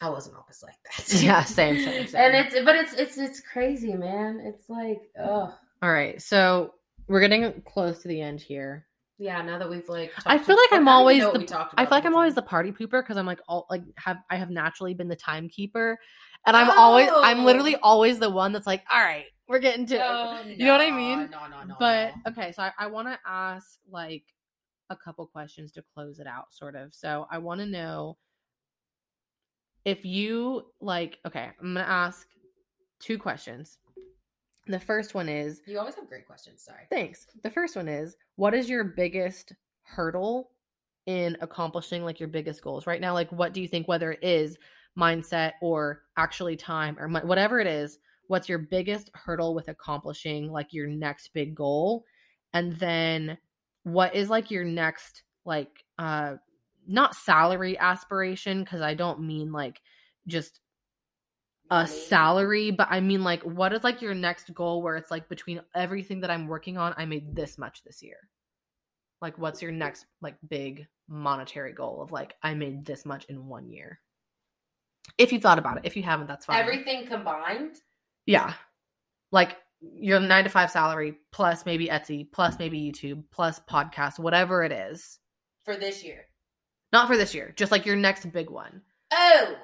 [SPEAKER 2] I wasn't always like that.
[SPEAKER 1] Yeah, same, same, same.
[SPEAKER 2] And it's but it's it's it's crazy, man. It's like, oh
[SPEAKER 1] All right. So we're getting close to the end here.
[SPEAKER 2] yeah. Now that we've like,
[SPEAKER 1] I feel like I'm always the- I feel like I'm always the party pooper because I'm like all like have I have naturally been the timekeeper, and I'm always I'm
[SPEAKER 2] Oh.
[SPEAKER 1] literally always the one that's like, all right, we're getting to. it.
[SPEAKER 2] Oh,
[SPEAKER 1] You know what I mean?
[SPEAKER 2] No, no, no.
[SPEAKER 1] but
[SPEAKER 2] no.
[SPEAKER 1] okay, so I, I want to ask like a couple questions to close it out, sort of. So I want to know if you like. Okay, I'm gonna ask two questions. The first one is
[SPEAKER 2] you always have great questions. Sorry.
[SPEAKER 1] Thanks. The first one is what is your biggest hurdle in accomplishing like your biggest goals right now? Like, what do you think, whether it is mindset or actually time or mon- whatever it is, what's your biggest hurdle with accomplishing like your next big goal? And then what is like your next, like, uh, not salary aspiration, because I don't mean like just a salary, but I mean like what is like your next goal where it's like between everything that I'm working on, I made this much this year. Like what's your next like big monetary goal of like I made this much in one year? If you thought about it. If you haven't, that's fine.
[SPEAKER 2] Everything combined.
[SPEAKER 1] yeah. Like your nine to five salary plus maybe Etsy, plus maybe YouTube, plus podcast, whatever it is.
[SPEAKER 2] for this year.
[SPEAKER 1] Not for this year, just like your next big one.
[SPEAKER 2] Oh,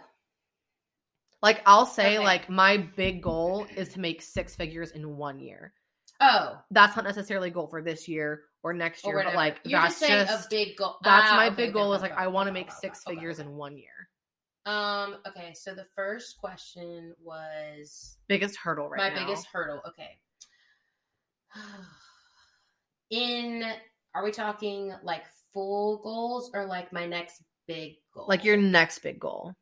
[SPEAKER 1] Like I'll say
[SPEAKER 2] Okay.
[SPEAKER 1] like my big goal is to make six figures in one year.
[SPEAKER 2] oh,
[SPEAKER 1] that's not necessarily a goal for this year or next
[SPEAKER 2] or
[SPEAKER 1] year, but like
[SPEAKER 2] You're
[SPEAKER 1] that's
[SPEAKER 2] just
[SPEAKER 1] just,
[SPEAKER 2] a big goal.
[SPEAKER 1] that's
[SPEAKER 2] Ah,
[SPEAKER 1] my
[SPEAKER 2] okay,
[SPEAKER 1] big goal is like I want to make six
[SPEAKER 2] okay,
[SPEAKER 1] figures in one year.
[SPEAKER 2] Um. Okay. So the first question was
[SPEAKER 1] Biggest hurdle right
[SPEAKER 2] my
[SPEAKER 1] now.
[SPEAKER 2] biggest hurdle. Okay. In are we talking like full goals or like my next big goal?
[SPEAKER 1] like your next big goal.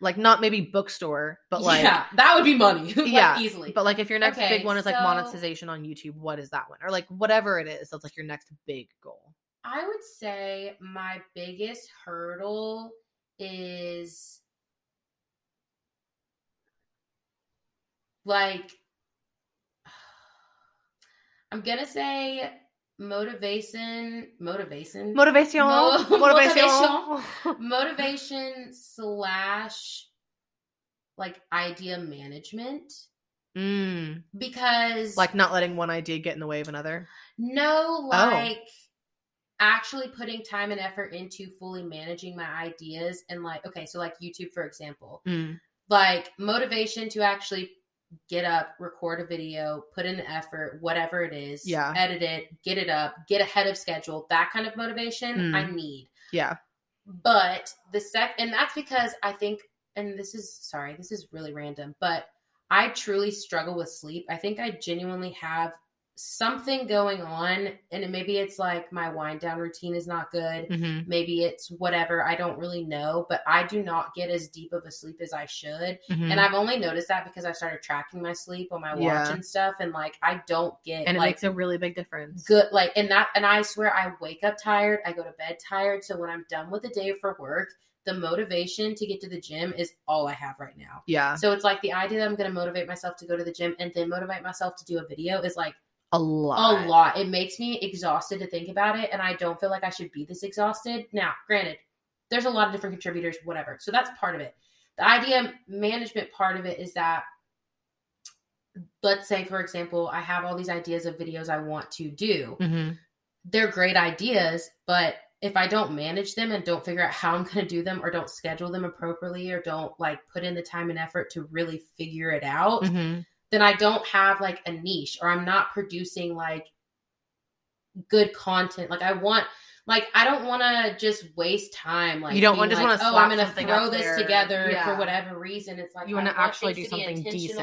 [SPEAKER 1] Like not maybe bookstore, but like
[SPEAKER 2] yeah, that would be money. like,
[SPEAKER 1] Yeah,
[SPEAKER 2] easily.
[SPEAKER 1] but like if your next
[SPEAKER 2] Okay,
[SPEAKER 1] big one is like
[SPEAKER 2] so-
[SPEAKER 1] monetization on YouTube, what is that one? Or like whatever it is, that's like your next big goal.
[SPEAKER 2] I would say my biggest hurdle is like I'm gonna say motivation, motivation,
[SPEAKER 1] Motivation.
[SPEAKER 2] Mo-
[SPEAKER 1] motivation.
[SPEAKER 2] motivation. Slash like idea management.
[SPEAKER 1] Mm,
[SPEAKER 2] because
[SPEAKER 1] like not letting one idea get in the way of another.
[SPEAKER 2] No, like actually putting time and effort into fully managing my ideas and like okay, so like YouTube for example,
[SPEAKER 1] Mm,
[SPEAKER 2] like motivation to actually get up, record a video, put in the effort, whatever it is,
[SPEAKER 1] Yeah.
[SPEAKER 2] edit it, get it up, get ahead of schedule, that kind of motivation
[SPEAKER 1] Mm.
[SPEAKER 2] I need.
[SPEAKER 1] yeah.
[SPEAKER 2] But the sec and that's because I think and this is sorry, this is really random, but I truly struggle with sleep. I think I genuinely have something going on and it- maybe it's like my wind down routine is not good.
[SPEAKER 1] hmm
[SPEAKER 2] Maybe it's whatever, I don't really know, but I do not get as deep of a sleep as I should.
[SPEAKER 1] hmm
[SPEAKER 2] And I've only noticed that because I started tracking my sleep on my watch
[SPEAKER 1] Yeah.
[SPEAKER 2] and stuff and like I don't get
[SPEAKER 1] and it
[SPEAKER 2] like
[SPEAKER 1] makes a really big difference.
[SPEAKER 2] good like and that and i swear i wake up tired i go to bed tired so when i'm done with the day for work the motivation to get to the gym is all i have right now
[SPEAKER 1] Yeah,
[SPEAKER 2] so it's like the idea that i'm going to motivate myself to go to the gym and then motivate myself to do a video is like
[SPEAKER 1] a lot.
[SPEAKER 2] a lot. it makes me exhausted to think about it and i don't feel like i should be this exhausted. Now granted there's a lot of different contributors whatever. So that's part of it. The idea management part of it is that let's say for example i have all these ideas of videos i want to do.
[SPEAKER 1] Hmm
[SPEAKER 2] they're great ideas, but if I don't manage them and don't figure out how I'm going to do them or don't schedule them appropriately or don't like put in the time and effort to really figure it out,
[SPEAKER 1] hmm
[SPEAKER 2] then I don't have like a niche or I'm not producing like good content. Like I want like I don't want to just waste time like
[SPEAKER 1] You don't want- just
[SPEAKER 2] like,
[SPEAKER 1] wanna
[SPEAKER 2] oh, I'm going to throw this
[SPEAKER 1] there.
[SPEAKER 2] together
[SPEAKER 1] Yeah.
[SPEAKER 2] for whatever reason. It's like
[SPEAKER 1] You
[SPEAKER 2] want
[SPEAKER 1] actually do something decent.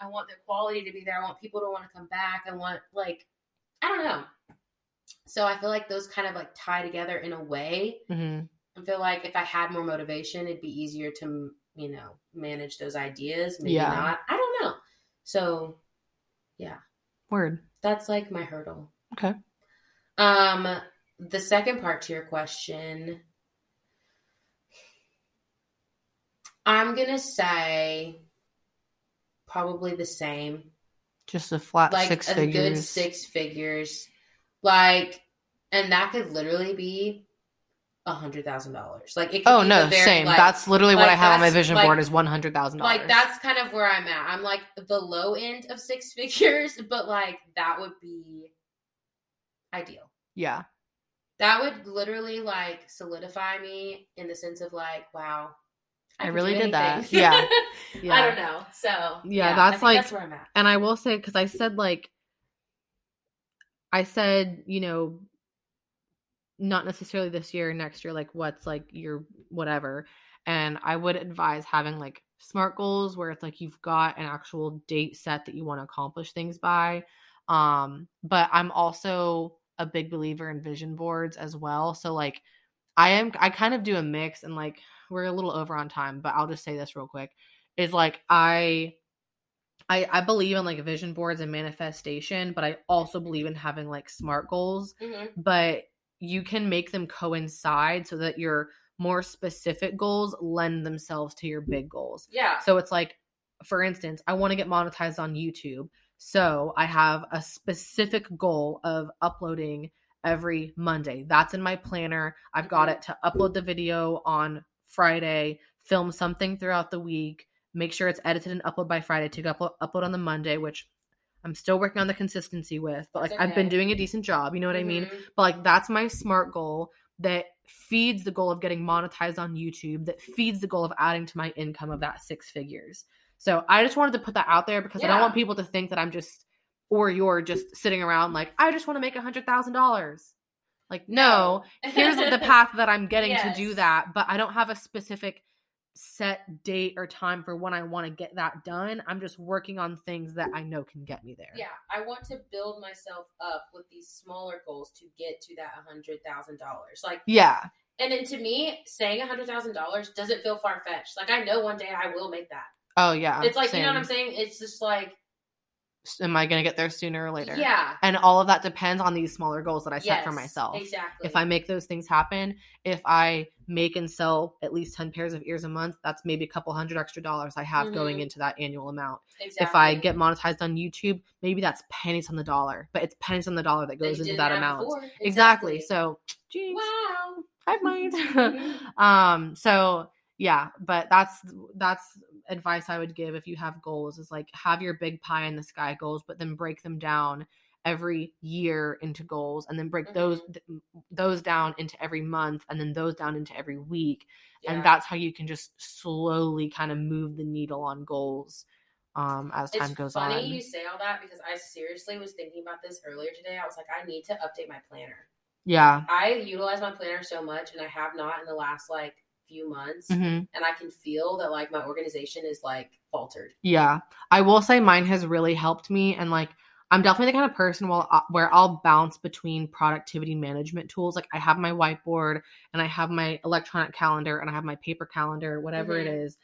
[SPEAKER 2] I want the quality to be there. I want people to want to come back. I want like I don't know. So I feel like those kind of like tie together in a way.
[SPEAKER 1] hmm
[SPEAKER 2] I feel like if I had more motivation, it'd be easier to, you know, manage those ideas. Maybe
[SPEAKER 1] Yeah.
[SPEAKER 2] not. I don't know. So yeah.
[SPEAKER 1] Word.
[SPEAKER 2] that's like my hurdle.
[SPEAKER 1] Okay.
[SPEAKER 2] Um, the second part to your question, I'm gonna say probably the same.
[SPEAKER 1] Just a flat
[SPEAKER 2] like
[SPEAKER 1] six
[SPEAKER 2] a
[SPEAKER 1] figures.
[SPEAKER 2] good six figures. Like and that could literally be a hundred thousand dollars. Like it. Could
[SPEAKER 1] Oh no,
[SPEAKER 2] very,
[SPEAKER 1] same.
[SPEAKER 2] like-
[SPEAKER 1] that's literally what I have on my vision
[SPEAKER 2] like-
[SPEAKER 1] board is one hundred thousand dollars.
[SPEAKER 2] like that's kind of where I'm at. I'm like the low end of six figures, but like that would be ideal.
[SPEAKER 1] yeah,
[SPEAKER 2] That would literally like solidify me in the sense of like, wow,
[SPEAKER 1] I
[SPEAKER 2] can
[SPEAKER 1] really did that. Yeah. yeah.
[SPEAKER 2] I don't know. So
[SPEAKER 1] Yeah,
[SPEAKER 2] I
[SPEAKER 1] that's like-
[SPEAKER 2] that's where I'm at.
[SPEAKER 1] And I will say, because I said, like, I said, you know, not necessarily this year, next year, like, what's like your whatever. And I would advise having like smart goals where it's like you've got an actual date set that you want to accomplish things by. Um, but I'm also a big believer in vision boards as well. So, like, I am, I kind of do a mix and like, we're a little over on time, but I'll just say this real quick is like, I, I, I believe in like vision boards and manifestation, but I also believe in having like smart goals,
[SPEAKER 2] Mhm.
[SPEAKER 1] but you can make them coincide so that your more specific goals lend themselves to your big goals.
[SPEAKER 2] Yeah.
[SPEAKER 1] So it's like, for instance, I want to get monetized on YouTube. So I have a specific goal of uploading every Monday. That's in my planner. I've got
[SPEAKER 2] Mhm.
[SPEAKER 1] it to upload the video on Friday, film something throughout the week, make sure it's edited and upload by Friday to upload, upload on the Monday, which I'm still working on the consistency with, but like
[SPEAKER 2] That's
[SPEAKER 1] I've been doing a decent job. You know what I mean?
[SPEAKER 2] Mhm.
[SPEAKER 1] But like that's my smart goal that feeds the goal of getting monetized on YouTube, that feeds the goal of adding to my income of that six figures. So I just wanted to put that out there because I don't want people to think that I'm just or you're just sitting around like I just want to make a hundred thousand dollars. Like no, here's the path that I'm getting to do that, but I don't have a specific set date or time for when I want to get that done. I'm just working on things that I know can get me there.
[SPEAKER 2] Yeah, I want to build myself up with these smaller goals to get to that hundred thousand dollars. Like,
[SPEAKER 1] Yeah.
[SPEAKER 2] and then to me, saying hundred thousand dollars doesn't feel far fetched. Like, I know one day I will make that.
[SPEAKER 1] Oh yeah.
[SPEAKER 2] it's like you know what I'm saying. It's just like,
[SPEAKER 1] Am I gonna get there sooner or later?
[SPEAKER 2] yeah,
[SPEAKER 1] And all of that depends on these smaller goals that I set for myself.
[SPEAKER 2] Exactly.
[SPEAKER 1] If I make those things happen, if I make and sell at least 10 pairs of ears a month, that's maybe a couple hundred extra dollars I have going
[SPEAKER 2] Mhm.
[SPEAKER 1] into that annual amount.
[SPEAKER 2] exactly.
[SPEAKER 1] If I get monetized on YouTube, maybe that's pennies on the dollar, but it's pennies on the dollar that goes into that amount.
[SPEAKER 2] before.
[SPEAKER 1] Exactly. So, geez,
[SPEAKER 2] wow.
[SPEAKER 1] hive mind.
[SPEAKER 2] Mhm.
[SPEAKER 1] um, so yeah, but that's that's advice I would give if you have goals is like have your big pie in the sky goals, but then break them down every year into goals and then break those th- those down into every month and then those down into every week
[SPEAKER 2] Yeah.
[SPEAKER 1] and that's how you can just slowly kind of move the needle on goals um as time
[SPEAKER 2] it's
[SPEAKER 1] goes
[SPEAKER 2] funny
[SPEAKER 1] on
[SPEAKER 2] you say all that because I seriously was thinking about this earlier today. I was like, I need to update my planner.
[SPEAKER 1] yeah
[SPEAKER 2] I utilize my planner so much, and I have not in the last like few months,
[SPEAKER 1] hmm
[SPEAKER 2] and I can feel that like my organization is like faltered.
[SPEAKER 1] Yeah, I will say mine has really helped me, and like I'm definitely the kind of person where I'll, where I'll bounce between productivity management tools. Like I have my whiteboard, and I have my electronic calendar, and I have my paper calendar, whatever it
[SPEAKER 2] Mhm.
[SPEAKER 1] is.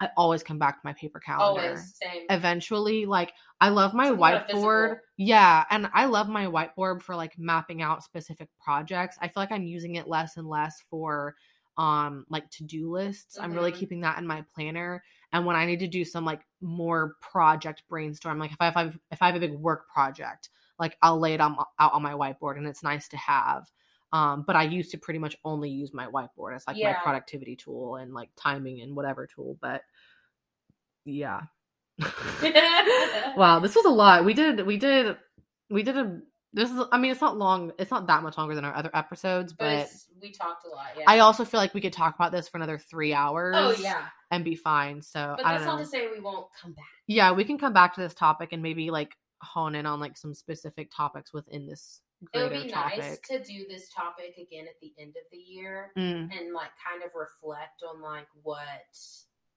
[SPEAKER 1] I always come back to my paper calendar.
[SPEAKER 2] Always same.
[SPEAKER 1] Eventually, like I love my
[SPEAKER 2] a
[SPEAKER 1] whiteboard. Yeah, and I love my whiteboard for like mapping out specific projects. I feel like I'm using it less and less for um like to-do lists. I'm really
[SPEAKER 2] Mhm.
[SPEAKER 1] keeping that in my planner. And when I need to do some like more project brainstorm, like if I have if I have a big work project, like I'll lay it on, out on my whiteboard and it's nice to have. Um, but I used to pretty much only use my whiteboard as like my productivity tool and like timing and whatever tool. But yeah. wow, this was a lot. We did we did we did a this is I mean it's not long it's not that much longer than our other episodes,
[SPEAKER 2] but
[SPEAKER 1] but
[SPEAKER 2] we talked a lot. Yeah.
[SPEAKER 1] I also feel like we could talk about this for another three hours.
[SPEAKER 2] oh yeah,
[SPEAKER 1] And be fine. So
[SPEAKER 2] but
[SPEAKER 1] I
[SPEAKER 2] that's
[SPEAKER 1] don't know.
[SPEAKER 2] not to say we won't come back.
[SPEAKER 1] yeah, we can come back to this topic and maybe like hone in on like some specific topics within this group.
[SPEAKER 2] It would be
[SPEAKER 1] topic.
[SPEAKER 2] nice to do this topic again at the end of the year
[SPEAKER 1] Mm,
[SPEAKER 2] and like kind of reflect on like what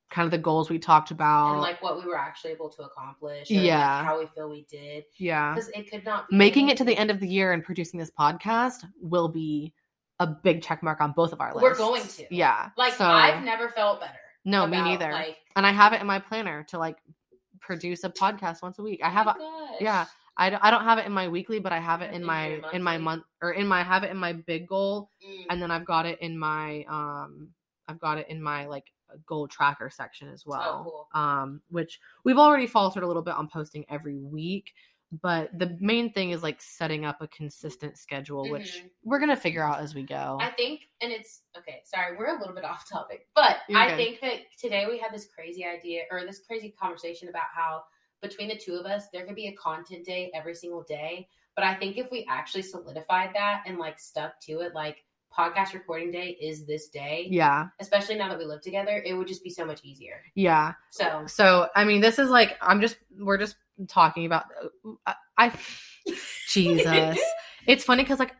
[SPEAKER 1] kind of the goals we talked about.
[SPEAKER 2] and like what we were actually able to accomplish. Or, like,
[SPEAKER 1] Yeah.
[SPEAKER 2] how we feel we did
[SPEAKER 1] yeah.
[SPEAKER 2] because it could not be
[SPEAKER 1] Making it to the end of the year and producing this podcast will be a big check mark on both of our lists.
[SPEAKER 2] We're going to.
[SPEAKER 1] Yeah.
[SPEAKER 2] Like
[SPEAKER 1] so,
[SPEAKER 2] I've never felt better.
[SPEAKER 1] No, me neither.
[SPEAKER 2] Like
[SPEAKER 1] and I have it in my planner to like produce a podcast once a week. I have
[SPEAKER 2] oh
[SPEAKER 1] a,
[SPEAKER 2] my gosh.
[SPEAKER 1] yeah. I, don't- I don't have it in my weekly, but I have it in
[SPEAKER 2] In
[SPEAKER 1] my in my month or in my I have it in my big goal,
[SPEAKER 2] Mm.
[SPEAKER 1] and then I've got it in my um I've got it in my like goal tracker section as well.
[SPEAKER 2] Oh, cool.
[SPEAKER 1] Um, which we've already faltered a little bit on posting every week, but the main thing is like setting up a consistent schedule, which
[SPEAKER 2] Mhm.
[SPEAKER 1] we're gonna figure out as we go.
[SPEAKER 2] I think, and it's okay. Sorry, we're a little bit off topic, but
[SPEAKER 1] You're
[SPEAKER 2] I
[SPEAKER 1] good.
[SPEAKER 2] think that today we had this crazy idea or this crazy conversation about how between the two of us, there could be a content day every single day. But I think if we actually solidified that and like stuck to it, like podcast recording day is this day,
[SPEAKER 1] yeah,
[SPEAKER 2] especially now that we live together, it would just be so much easier.
[SPEAKER 1] yeah.
[SPEAKER 2] So
[SPEAKER 1] So I mean, this is like I'm just we're just talking about. I, I Jesus, it's funny because like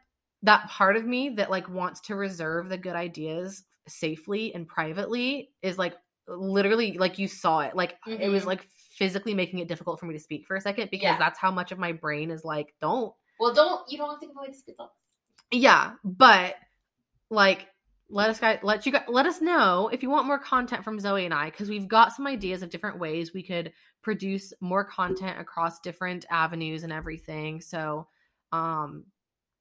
[SPEAKER 1] that part of me that like wants to reserve the good ideas safely and privately is like literally like you saw it like it was
[SPEAKER 2] Mhm.
[SPEAKER 1] like physically making it difficult for me to speak for a second because
[SPEAKER 2] Yeah.
[SPEAKER 1] that's how much of my brain is like don't
[SPEAKER 2] well, don't you don't have to go like spit off.
[SPEAKER 1] yeah but like let us guys let you guys let us know if you want more content from zoe and i because we've got some ideas of different ways we could produce more content across different avenues and everything so um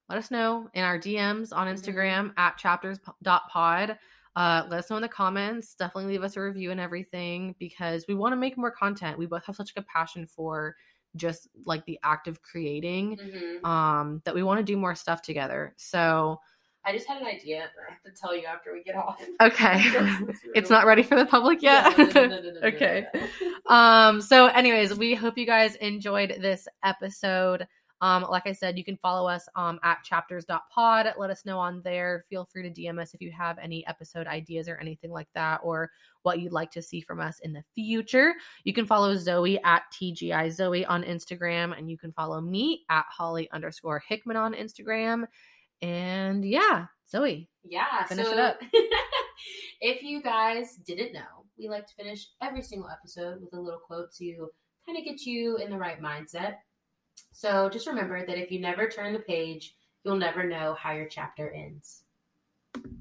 [SPEAKER 1] let us know in our dms on
[SPEAKER 2] Mhm.
[SPEAKER 1] instagram at chapters.pod uh, let us know in the comments. Definitely leave us a review and everything because we want to make more content. We both have such a passion for just like the act of creating
[SPEAKER 2] Mhm.
[SPEAKER 1] um that we want to do more stuff together. So
[SPEAKER 2] I just had an idea that I have to tell you after we get off.
[SPEAKER 1] okay. it's not ready for the public yet.
[SPEAKER 2] No, no, no, no, no, no, no,
[SPEAKER 1] Okay.
[SPEAKER 2] no.
[SPEAKER 1] um so anyways, we hope you guys enjoyed this episode. Um, like I said, you can follow us um, at chapters.pod. Let us know on there. Feel free to DM us if you have any episode ideas or anything like that, or what you'd like to see from us in the future. You can follow Zoe at TGI Zoe on Instagram, and you can follow me at Holly underscore Hickman on Instagram. And yeah, Zoe.
[SPEAKER 2] Yeah,
[SPEAKER 1] Finish
[SPEAKER 2] so
[SPEAKER 1] it up.
[SPEAKER 2] if you guys didn't know, we like to finish every single episode with a little quote to kind of get you in the right mindset. So just remember that if you never turn the page, you'll never know how your chapter ends.